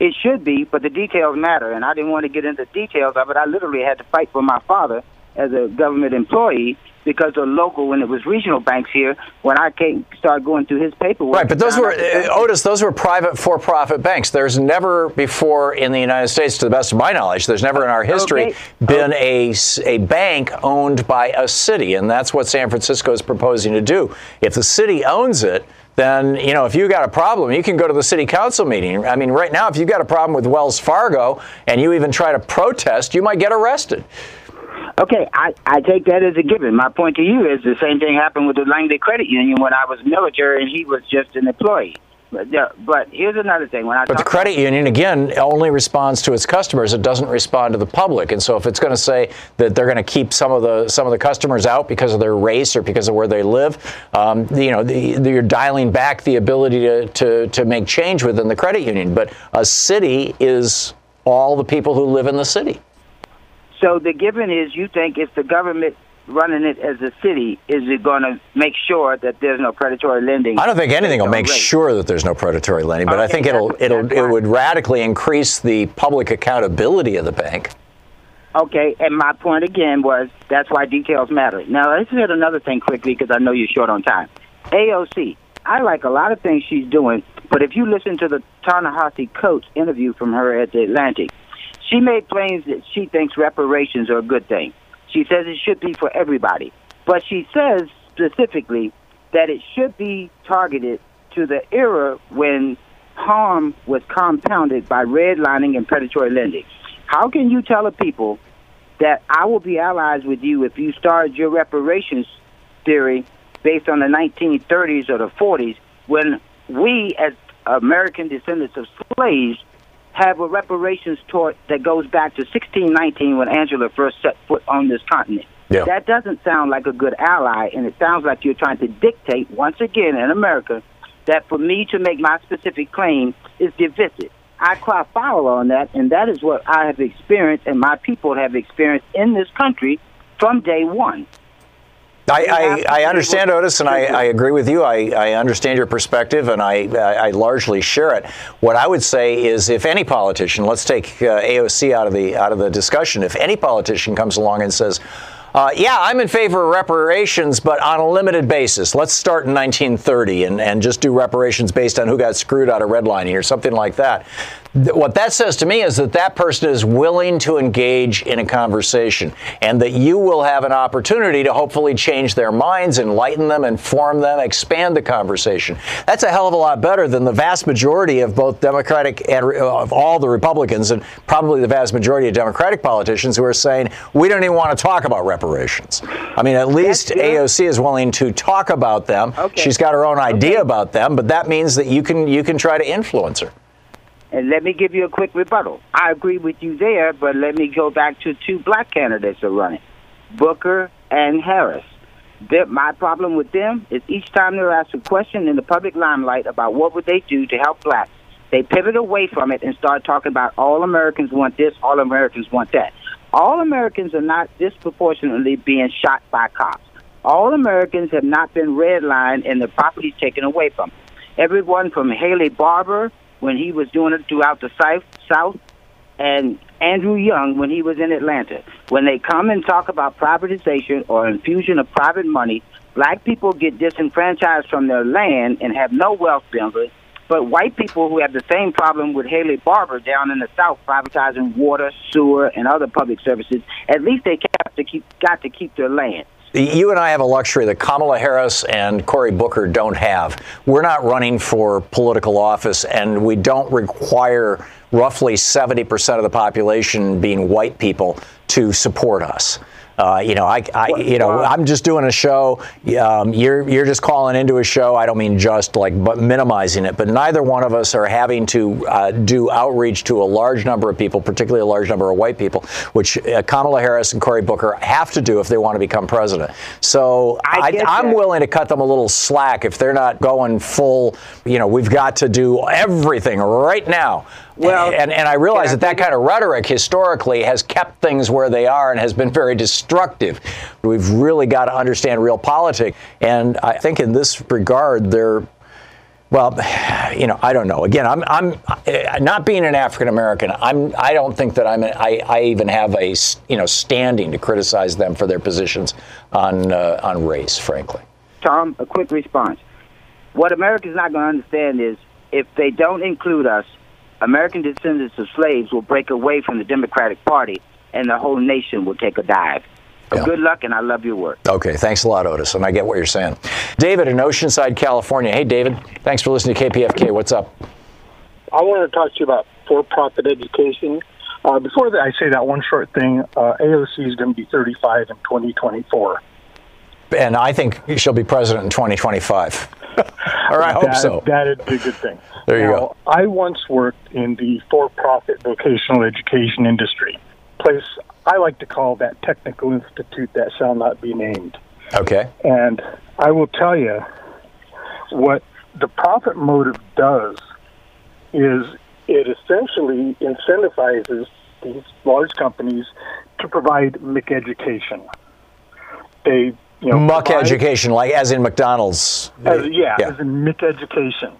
it should be, but the details matter, and I didn't want to get into the details of it. I literally had to fight for my father as a government employee because of local, when it was regional banks here, when I came, started going through his paperwork. Right, but those were, uh, Otis, those were private for profit banks. There's never before in the United States, to the best of my knowledge, there's never in our history Okay. been a bank owned by a city. And that's what San Francisco is proposing to do. If the city owns it, then, you know, if you got a problem, you can go to the city council meeting. I mean, right now, if you've got a problem with Wells Fargo and you even try to protest, you might get arrested. Okay, I, I take that as a given. My point to you is the same thing happened with the Langley Credit Union when I was military and he was just an employee. But, yeah, but here's another thing. When I But the credit union, again, only responds to its customers. It doesn't respond to the public. And so, if it's going to say that they're going to keep some of the some of the customers out because of their race or because of where they live, um, you know, the, the, you're dialing back the ability to, to to make change within the credit union. But a city is all the people who live in the city. So the given is you think if the government running it as a city, is it going to make sure that there's no predatory lending? I don't think anything will make race? sure that there's no predatory lending, but I think it'll it'll it would radically increase the public accountability of the bank. Okay, and my point again was that's why details matter. Now let's hit another thing quickly because I know you're short on time. AOC, I like a lot of things she's doing, but if you listen to the Ta-Nehisi Coates interview from her at the Atlantic, she made claims that she thinks reparations are a good thing. She says it should be for everybody, but she says specifically that it should be targeted to the era when harm was compounded by redlining and predatory lending. How can you tell a people that I will be allies with you if you start your reparations theory based on the 1930s or the 40s when we, as American descendants of slaves, have a reparations tort that goes back to 1619 when Angela first set foot on this continent. Yeah. That doesn't sound like a good ally, and it sounds like you're trying to dictate, once again in America, that for me to make my specific claim is divisive. I cry foul on that, and that is what I have experienced and my people have experienced in this country from day one. I, I, I understand, Otis, and I, I agree with you. I, I understand your perspective, and I, I largely share it. What I would say is, if any politician, let's take uh, AOC out of the out of the discussion, if any politician comes along and says, uh, "Yeah, I'm in favor of reparations, but on a limited basis. Let's start in 1930 and, and just do reparations based on who got screwed out of redlining or something like that." What that says to me is that that person is willing to engage in a conversation, and that you will have an opportunity to hopefully change their minds, enlighten them, inform them, expand the conversation. That's a hell of a lot better than the vast majority of both Democratic and of all the Republicans, and probably the vast majority of Democratic politicians who are saying we don't even want to talk about reparations. I mean, at least AOC is willing to talk about them. She's got her own idea about them, but that means that you can you can try to influence her. And let me give you a quick rebuttal. I agree with you there, but let me go back to two black candidates that are running Booker and Harris. Their, my problem with them is each time they're asked a question in the public limelight about what would they do to help blacks, they pivot away from it and start talking about all Americans want this, all Americans want that. All Americans are not disproportionately being shot by cops. All Americans have not been redlined and their properties taken away from them. Everyone from Haley Barbour when he was doing it throughout the South, and Andrew Young when he was in Atlanta. When they come and talk about privatization or infusion of private money, black people get disenfranchised from their land and have no wealth building. But white people who have the same problem with Haley Barbour down in the South privatizing water, sewer, and other public services, at least they got to keep got to keep their land. You and I have a luxury that Kamala Harris and Cory Booker don't have. We're not running for political office, and we don't require roughly 70% of the population being white people to support us. Uh, you know, I, I, you know, I'm just doing a show. Um, you're, you're just calling into a show. I don't mean just like, but minimizing it. But neither one of us are having to uh, do outreach to a large number of people, particularly a large number of white people, which uh, Kamala Harris and Cory Booker have to do if they want to become president. So I, that. willing to cut them a little slack if they're not going full. You know, we've got to do everything right now. Well, and, and I realize that that kind of rhetoric historically has kept things where they are and has been very destructive. We've really got to understand real politics. And I think in this regard, they're well, you know, I don't know. Again, I'm, I'm not being an African American. I'm, I don't think that I'm, I, I even have a, you know, standing to criticize them for their positions on, uh, on race, frankly. Thom, a quick response. What America's not going to understand is if they don't include us, American descendants of slaves will break away from the Democratic Party and the whole nation will take a dive. So Good luck, and I love your work. Okay, thanks a lot, Otis, and I get what you're saying. David in Oceanside, California. Hey, David, thanks for listening to KPFK. What's up? I want to talk to you about for-profit education. Uh, before that, I say that one short thing. Uh, AOC is going to be 35 in 2024. And I think she'll be president in 2025. Or I hope that, so. That'd be a good thing. There you now, go. I once worked in the for-profit vocational education industry. Place I like to call that technical institute that shall not be named. Okay. And I will tell you what the profit motive does is it essentially incentivizes these large companies to provide MIC education. They, you know, Muck provide- education, like as in McDonald's. as, yeah, as in MIC education.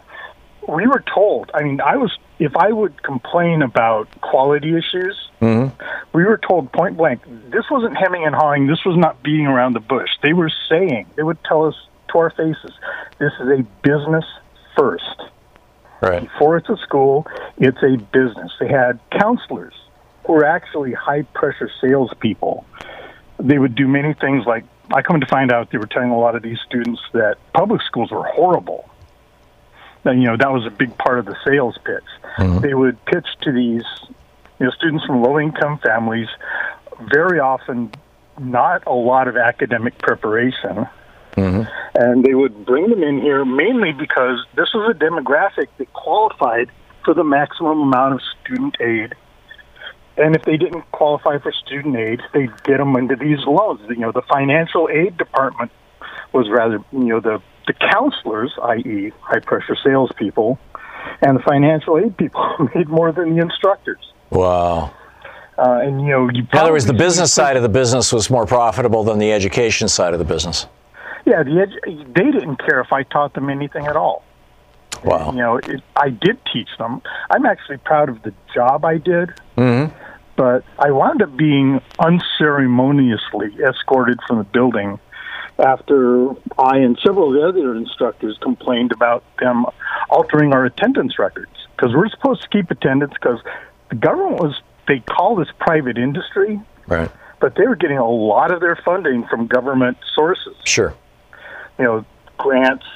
We were told. I mean, I was. If I would complain about quality issues, Mhm. we were told point blank. This wasn't hemming and hawing. This was not beating around the bush. They were saying. They would tell us to our faces, "This is a business first. Right. Before it's a school, it's a business." They had counselors who were actually high pressure salespeople. They would do many things like I come to find out they were telling a lot of these students that public schools were horrible. And, you know, that was a big part of the sales pitch. Mm-hmm. They would pitch to these, you know, students from low income families, very often not a lot of academic preparation. Mm-hmm. And they would bring them in here mainly because this was a demographic that qualified for the maximum amount of student aid. And if they didn't qualify for student aid, they'd get them into these loans. You know, the financial aid department was rather, you know, the, the counselors, i.e., high pressure salespeople, and the financial aid people made more than the instructors. Wow. Uh, and, you know, you In other words, the business side of the business was more profitable than the education side of the business. Yeah, the edu- they didn't care if I taught them anything at all. Wow. You know, it, I did teach them. I'm actually proud of the job I did, Mm-hmm. but I wound up being unceremoniously escorted from the building after I and several of the other instructors complained about them altering our attendance records because we're supposed to keep attendance because the government was they call this private industry, Right. but they were getting a lot of their funding from government sources Sure. you know, grants,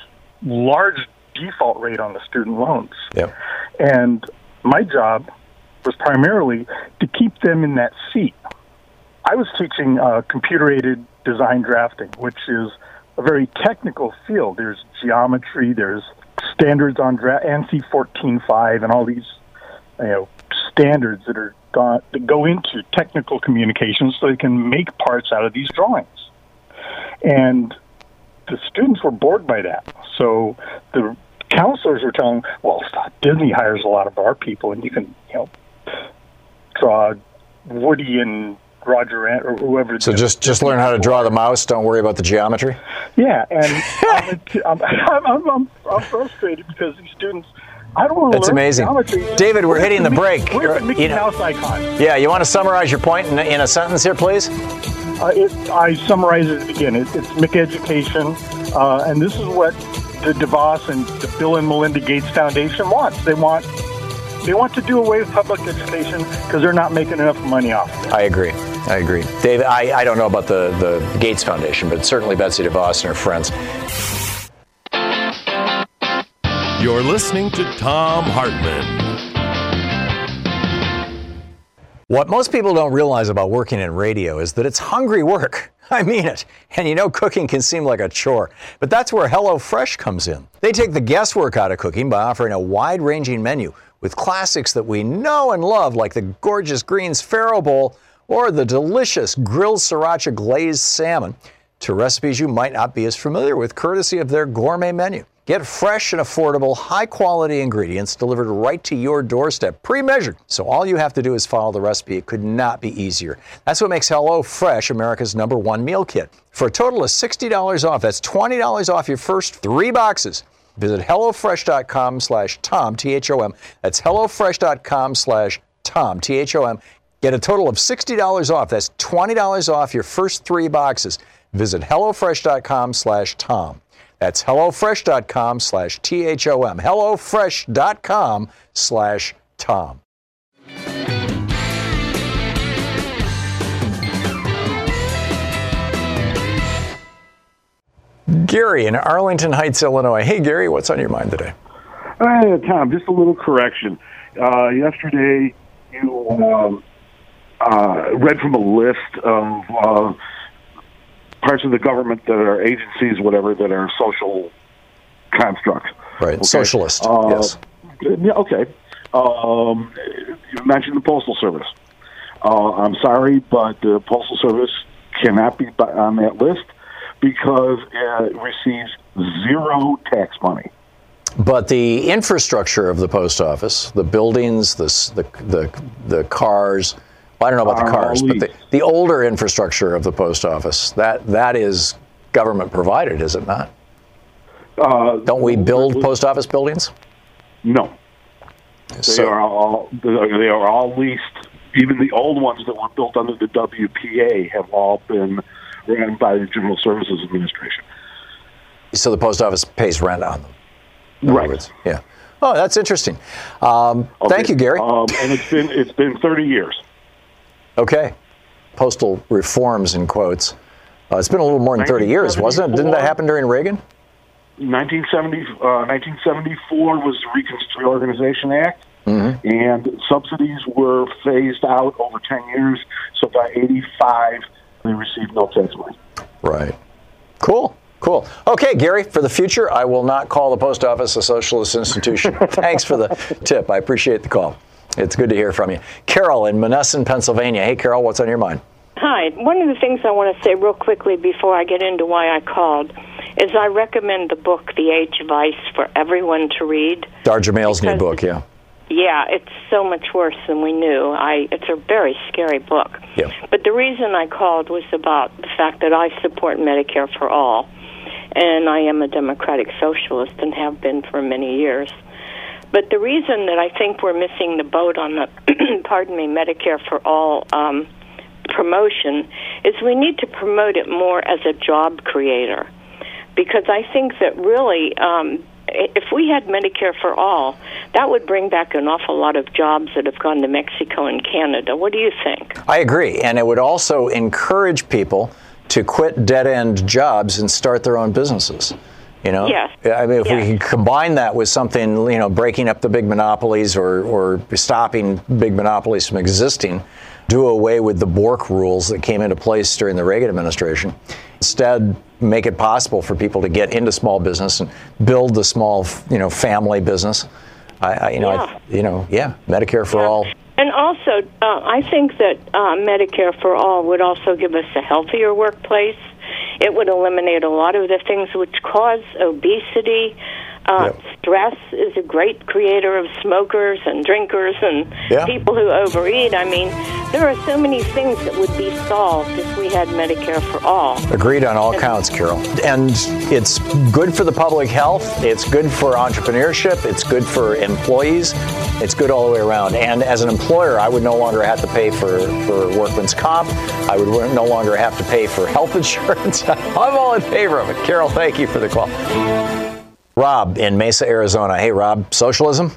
large default rate on the student loans. Yep. And my job was primarily to keep them in that seat. I was teaching uh, computer aided design drafting, which is a very technical field. There's geometry, there's standards on dra- ANSI 14.5, and all these you know standards that are got, that go into technical communications so they can make parts out of these drawings. And the students were bored by that. So the counselors were telling, well, Disney hires a lot of our people, and you can, you know, draw Woody and Roger Ant or whoever. So just just learn how to draw the mouse. Don't worry about the geometry. Yeah, and I'm, I'm, I'm, I'm, I'm frustrated because these students. I don't want to That's learn amazing. geometry. David, we're hitting the break. Where's the Mickey You know- Mouse icon? Yeah, you want to summarize your point in, in a sentence here, please? Uh, it, I summarize it again. It, it's MIC education, uh, and this is what the DeVos and the Bill and Melinda Gates Foundation wants. They want they want to do away with public education because they're not making enough money off of it. I agree. I agree. David, I, I don't know about the, the Gates Foundation, but certainly Betsy DeVos and her friends. You're listening to Thom Hartmann. What most people don't realize about working in radio is that it's hungry work. I mean it. And you know, cooking can seem like a chore. But that's where HelloFresh comes in. They take the guesswork out of cooking by offering a wide ranging menu with classics that we know and love, like the gorgeous Greens Farro Bowl or the delicious grilled sriracha glazed salmon, to recipes you might not be as familiar with, courtesy of their gourmet menu. Get fresh and affordable, high quality ingredients delivered right to your doorstep, pre measured. So all you have to do is follow the recipe. It could not be easier. That's what makes HelloFresh America's number one meal kit. For a total of $60 off, that's $20 off your first three boxes. Visit HelloFresh.com slash Thom, T H O M. That's HelloFresh.com slash Thom, T H O M. Get a total of $60 off. That's $20 off your first three boxes. Visit HelloFresh.com slash Thom. That's HelloFresh.com slash T H O M. HelloFresh.com slash Thom. Gary in Arlington Heights, Illinois. Hey, Gary, what's on your mind today? Hi, Thom. Just a little correction. Uh, yesterday, you um, uh, read from a list of uh, parts of the government that are agencies, whatever, that are social construct. Right, Okay? socialist. Uh, yes. Yeah, okay. Um, you mentioned the Postal Service. Uh, I'm sorry, but the Postal Service cannot be on that list because it receives zero tax money. But the infrastructure of the post office, the buildings, the the the, the cars. Well, I don't know about the cars, but the, the older infrastructure of the post office that that is government provided, is it not? Uh, don't we build post office buildings? No. They So- are all they are all leased. Even the old ones that were built under the WPA have all been run by the General Services Administration. So the post office pays rent on them. Right. words. Yeah. Oh, that's interesting. Um, Thank you, Gary. Um, and it's been it's been 30 years. Okay. Postal reforms in quotes. Uh, it's been a little more than 30 years, wasn't it? Didn't that happen during Reagan? 1970, uh, 1974 was the Reorganization Act, Mm-hmm. and subsidies were phased out over 10 years. So by 85, they received no tax money. Right. Cool. Cool. Okay, Gary, for the future, I will not call the post office a socialist institution. Thanks for the tip. I appreciate the call. It's good to hear from you. Carol in Monessen, Pennsylvania. Hey, Carol, what's on your mind? Hi. One of the things I want to say real quickly before I get into why I called is I recommend the book The Age of Ice for everyone to read. Dahr Jamail's new book, yeah. Yeah, it's so much worse than we knew. I it's a very scary book. Yeah. But the reason I called was about the fact that I support Medicare for all, and I am a democratic socialist and have been for many years. But the reason that I think we're missing the boat on the, pardon me, Medicare for all um, promotion is we need to promote it more as a job creator, because I think that really. Um, if we had Medicare for all, that would bring back an awful lot of jobs that have gone to Mexico and Canada. What do you think? I agree. And it would also encourage people to quit dead end jobs and start their own businesses. You know? Yes. I mean, if we can combine that with something, you know, breaking up the big monopolies or, or stopping big monopolies from existing, do away with the Bork rules that came into place during the Reagan administration. Instead, make it possible for people to get into small business and build the small, you know, family business. I, I you know, I, you know, yeah, Medicare for all. And also, uh, I think that uh, Medicare for all would also give us a healthier workplace. It would eliminate a lot of the things which cause obesity. Uh, Stress is a great creator of smokers and drinkers and people who overeat. I mean, there are so many things that would be solved if we had Medicare for all. Agreed on all counts, Carol. And it's good for the public health. It's good for entrepreneurship. It's good for employees. It's good all the way around. And as an employer, I would no longer have to pay for, for workman's comp. I would no longer have to pay for health insurance. I'm all in favor of it. Carol, thank you for the call. Rob in Mesa, Arizona. Hey, Rob, socialism?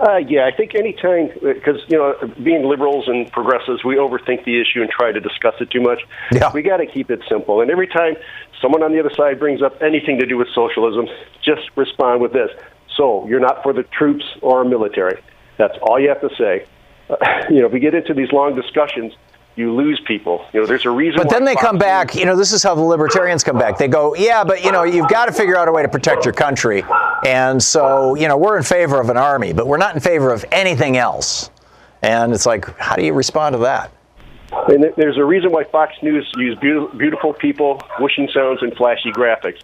Uh, yeah, I think anytime, because, you know, being liberals and progressives, we overthink the issue and try to discuss it too much. Yeah. We got to keep it simple. And every time someone on the other side brings up anything to do with socialism, just respond with this. So, you're not for the troops or military. That's all you have to say. Uh, you know, if we get into these long discussions, you lose people. You know, there's a reason But then they Fox come back, you know, this is how the libertarians come back. They go, yeah, but, you know, you've got to figure out a way to protect your country. And so, you know, we're in favor of an army, but we're not in favor of anything else. And it's like, how do you respond to that? And there's a reason why Fox News use beautiful, people, whooshing sounds, and flashy graphics.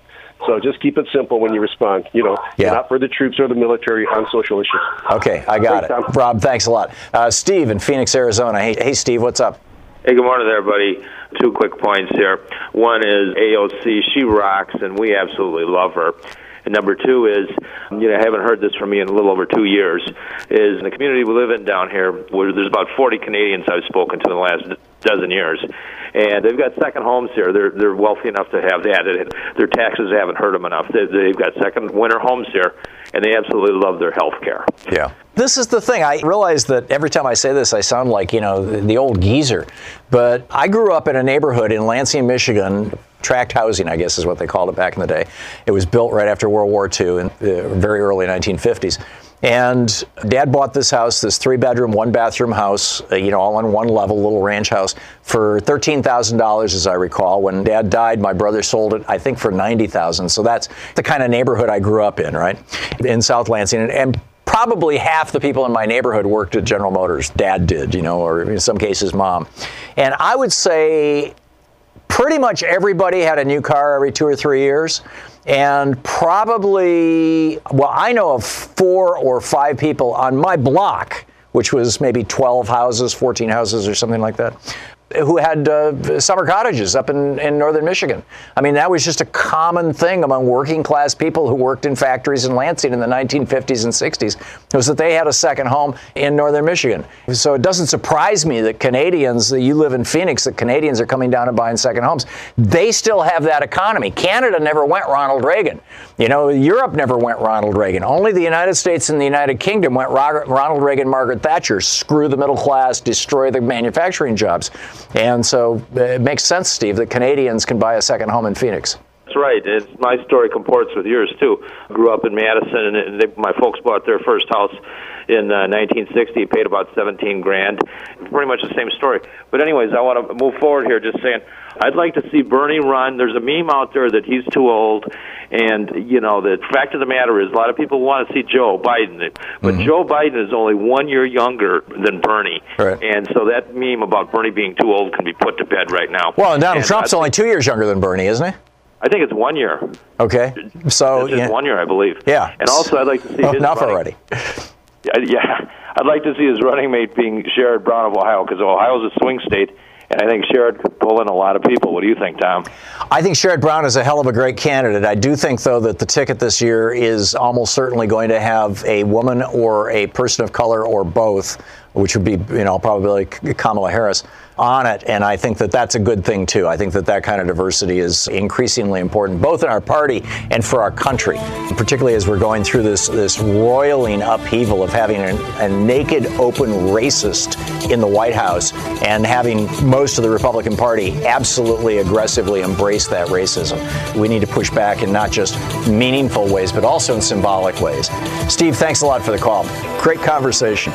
So just keep it simple when you respond. You know, you're not for the troops or the military on social issues. Okay, I got Thanks, it. Rob, thanks a lot. Uh, Steve in Phoenix, Arizona. Hey, hey, Steve, what's up? Hey, good morning, there, buddy. Two quick points here. One is AOC. She rocks, and we absolutely love her. And number two is, you know, I haven't heard this from me in a little over two years, is in the community we live in down here, where there's about 40 Canadians I've spoken to in the last dozen years. And they've got second homes here. They're they're wealthy enough to have that. And Their taxes haven't hurt them enough. They, they've got second winter homes here, and they absolutely love their health care. Yeah. This is the thing. I realize that every time I say this, I sound like, you know, the, old geezer. But I grew up in a neighborhood in Lansing, Michigan. Tract housing, I guess, is what they called it back in the day. It was built right after World War II in the very early 1950s. And dad bought this house, this three bedroom, one bathroom house, uh, you know, all on one level, little ranch house, for $13,000, as I recall. When dad died, my brother sold it, I think, for 90000 So that's the kind of neighborhood I grew up in, right? In South Lansing. And, and probably half the people in my neighborhood worked at General Motors. Dad did, you know, or in some cases, mom. And I would say pretty much everybody had a new car every two or three years. And probably, well, I know of four or five people on my block, which was maybe 12 houses, 14 houses, or something like that, who had uh, summer cottages up in, in northern Michigan. I mean, that was just a common thing among working class people who worked in factories in Lansing in the 1950s and 60s, was that they had a second home in northern Michigan. So it doesn't surprise me that Canadians, that you live in Phoenix, that Canadians are coming down and buying second homes. They still have that economy. Canada never went Ronald Reagan. You know, Europe never went Ronald Reagan. Only the United States and the United Kingdom went Ronald Reagan, Margaret Thatcher, screw the middle class, destroy the manufacturing jobs. And so it makes sense, Steve, that Canadians can buy a second home in Phoenix. That's right. It's, my story comports with yours too. Grew up in Madison, and they, my folks bought their first house in uh, 1960. Paid about 17 grand. Pretty much the same story. But anyways, I want to move forward here. Just saying, I'd like to see Bernie run. There's a meme out there that he's too old, and you know the fact of the matter is, a lot of people want to see Joe Biden, but mm-hmm. Joe Biden is only one year younger than Bernie, right. and so that meme about Bernie being too old can be put to bed right now. Well, Donald and Trump's only two years younger than Bernie, isn't he? I think it's one year. Okay, so yeah. one year, I believe. Yeah, and also I'd like to see oh, his enough running. already. Yeah, yeah, I'd like to see his running mate being Sherrod Brown of Ohio because Ohio's a swing state, and I think Sherrod could pull in a lot of people. What do you think, Tom? I think Sherrod Brown is a hell of a great candidate. I do think, though, that the ticket this year is almost certainly going to have a woman or a person of color or both, which would be, you know, probably Kamala Harris on it. And I think that that's a good thing, too. I think that that kind of diversity is increasingly important, both in our party and for our country, particularly as we're going through this, this roiling upheaval of having a, a naked, open racist in the White House and having most of the Republican Party absolutely aggressively embrace that racism. We need to push back in not just meaningful ways, but also in symbolic ways. Steve, thanks a lot for the call. Great conversation.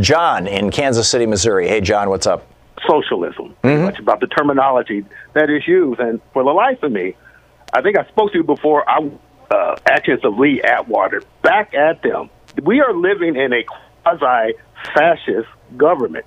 John in Kansas City, Missouri. Hey, John, what's up? Socialism. Mm-hmm. Much about the terminology that is used. And for the life of me, I think I spoke to you before. I uh, actions of Lee Atwater. Back at them. We are living in a quasi fascist government.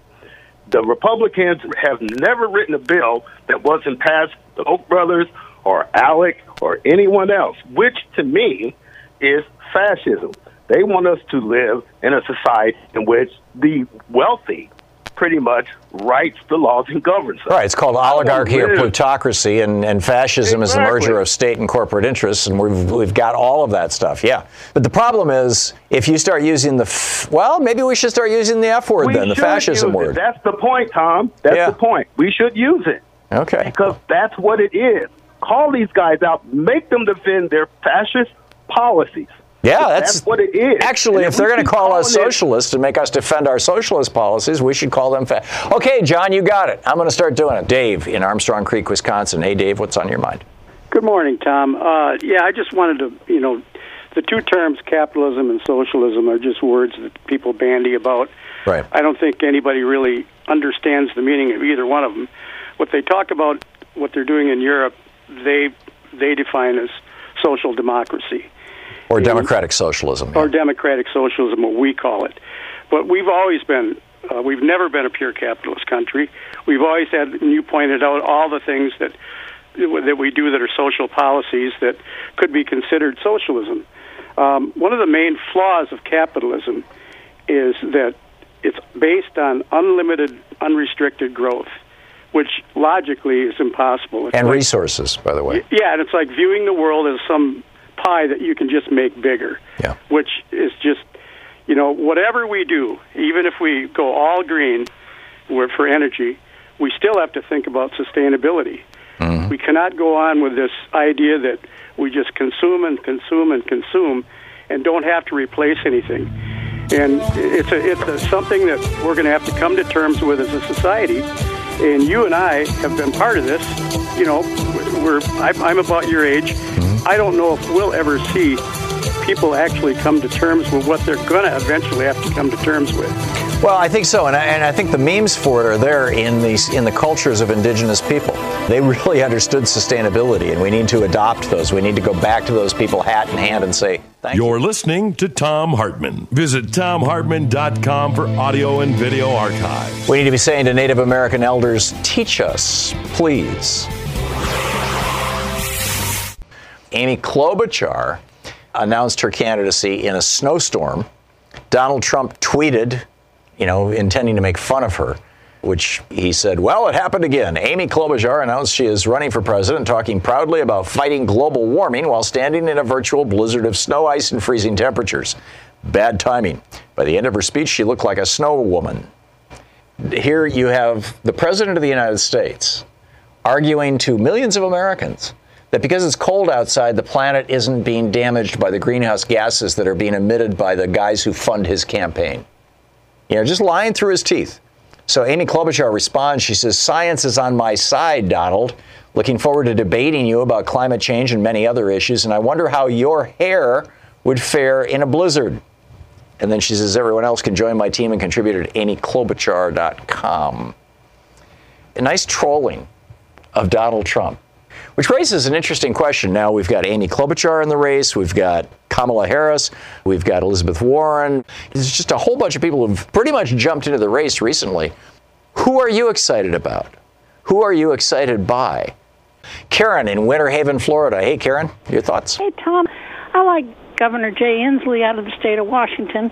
The Republicans have never written a bill that wasn't passed the Koch brothers or ALEC or anyone else, which to me is fascism. They want us to live in a society in which the wealthy pretty much writes the laws and governs them. Right. It's called oligarchy or plutocracy, and, and fascism exactly. is the merger of state and corporate interests, and we've, we've got all of that stuff, yeah. But the problem is, if you start using the, f- well, maybe we should start using the F word we then, the fascism word. That's the point, Thom. That's yeah. the point. We should use it. Okay. Because that's what it is. Call these guys out, make them defend their fascist policies. Yeah, that's, that's, what it is. Actually, if, they're going to call us socialists and make us defend our socialist policies, we should call them fat. Okay, John, you got it. I'm going to start doing it. Dave in Armstrong Creek, Wisconsin. Hey, Dave, what's on your mind? Good morning, Thom. Uh, yeah, I just wanted to, you know, the two terms capitalism and socialism are just words that people bandy about. Right. I don't think anybody really understands the meaning of either one of them. What they talk about, what they're doing in Europe, they they define as social democracy or democratic socialism. Or democratic socialism, what we call it. But we've always been, uh, we've never been a pure capitalist country. We've always had, and you pointed out, all the things that that we do that are social policies that could be considered socialism. Um, one of the main flaws of capitalism is that it's based on unlimited, unrestricted growth, which logically is impossible. It's and like, resources, by the way. Yeah, and it's like viewing the world as some pie that you can just make bigger. Yeah. Which is just, you know, whatever we do, even if we go all green for energy, we still have to think about sustainability. Mm-hmm. We cannot go on with this idea that we just consume and consume and consume and don't have to replace anything. And it's a, it's a, something that we're going to have to come to terms with as a society. And you and I have been part of this. You know, we're I'm, I'm about your age. Mm-hmm. I don't know if we'll ever see people actually come to terms with what they're going to eventually have to come to terms with. Well, I think so, and I, and I think the memes for it are there in these in the cultures of indigenous people. They really understood sustainability, and we need to adopt those. We need to go back to those people, hat in hand, and say, "Thank You're listening to Thom Hartmann. Visit thomhartmann.com for audio and video archives. We need to be saying to Native American elders, teach us, please. Amy Klobuchar announced her candidacy in a snowstorm. Donald Trump tweeted, you know, intending to make fun of her, which he said, Well, it happened again. Amy Klobuchar announced she is running for president, talking proudly about fighting global warming while standing in a virtual blizzard of snow, ice, and freezing temperatures. Bad timing. By the end of her speech, she looked like a snow woman. Here you have the President of the United States arguing to millions of Americans that because it's cold outside, the planet isn't being damaged by the greenhouse gases that are being emitted by the guys who fund his campaign. You know, just lying through his teeth. So Amy Klobuchar responds. She says, Science is on my side, Donald. Looking forward to debating you about climate change and many other issues, and I wonder how your hair would fare in a blizzard. And then she says, Everyone else can join my team and contribute at amyklobuchar.com. A nice trolling of Donald Trump. Which raises an interesting question. Now we've got Amy Klobuchar in the race, we've got Kamala Harris, we've got Elizabeth Warren. There's just a whole bunch of people who've pretty much jumped into the race recently. Who are you excited about? Who are you excited by? Karen in Winter Haven, Florida. Hey, Karen, your thoughts? Hey, Thom. I like Governor Jay Inslee out of the state of Washington.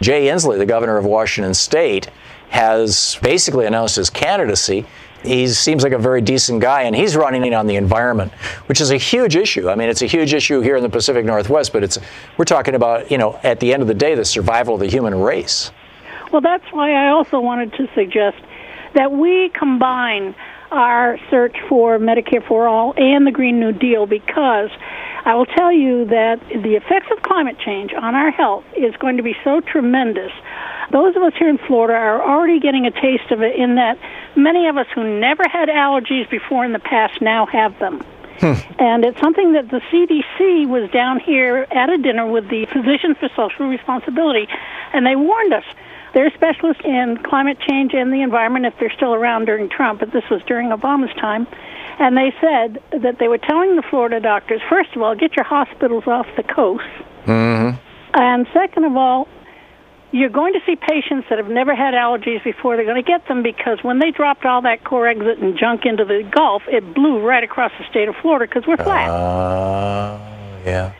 Jay Inslee, the governor of Washington State, has basically announced his candidacy he seems like a very decent guy, and he's running on the environment, which is a huge issue. I mean, it's a huge issue here in the Pacific Northwest, but it's we're talking about, you know, at the end of the day, the survival of the human race. Well, that's why I also wanted to suggest that we combine our search for Medicare for All and the Green New Deal because I will tell you that the effects of climate change on our health is going to be so tremendous. Those of us here in Florida are already getting a taste of it in that many of us who never had allergies before in the past now have them. Hmm. And it's something that the CDC was down here at a dinner with the Physicians for Social Responsibility, and they warned us. They're specialists in climate change and the environment if they're still around during Trump, but this was during Obama's time. And they said that they were telling the Florida doctors, first of all, get your hospitals off the coast. Mm-hmm. And second of all, you're going to see patients that have never had allergies before. They're going to get them because when they dropped all that Corexit and junk into the Gulf, it blew right across the state of Florida because we're flat. Uh, yeah.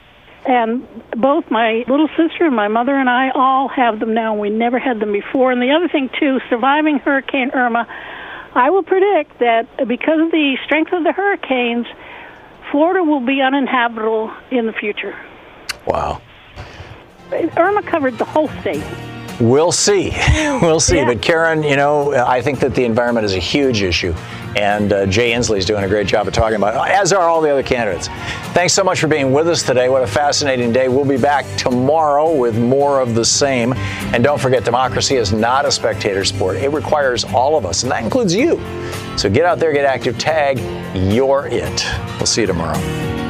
And both my little sister and my mother and I all have them now. We never had them before. And the other thing, too, surviving Hurricane Irma, I will predict that because of the strength of the hurricanes, Florida will be uninhabitable in the future. Wow. Irma covered the whole state. We'll see. we'll see. Yeah. But Karen, you know, I think that the environment is a huge issue. And uh, Jay Inslee is doing a great job of talking about it, as are all the other candidates. Thanks so much for being with us today. What a fascinating day. We'll be back tomorrow with more of the same. And don't forget, democracy is not a spectator sport, it requires all of us, and that includes you. So get out there, get active, tag, you're it. We'll see you tomorrow.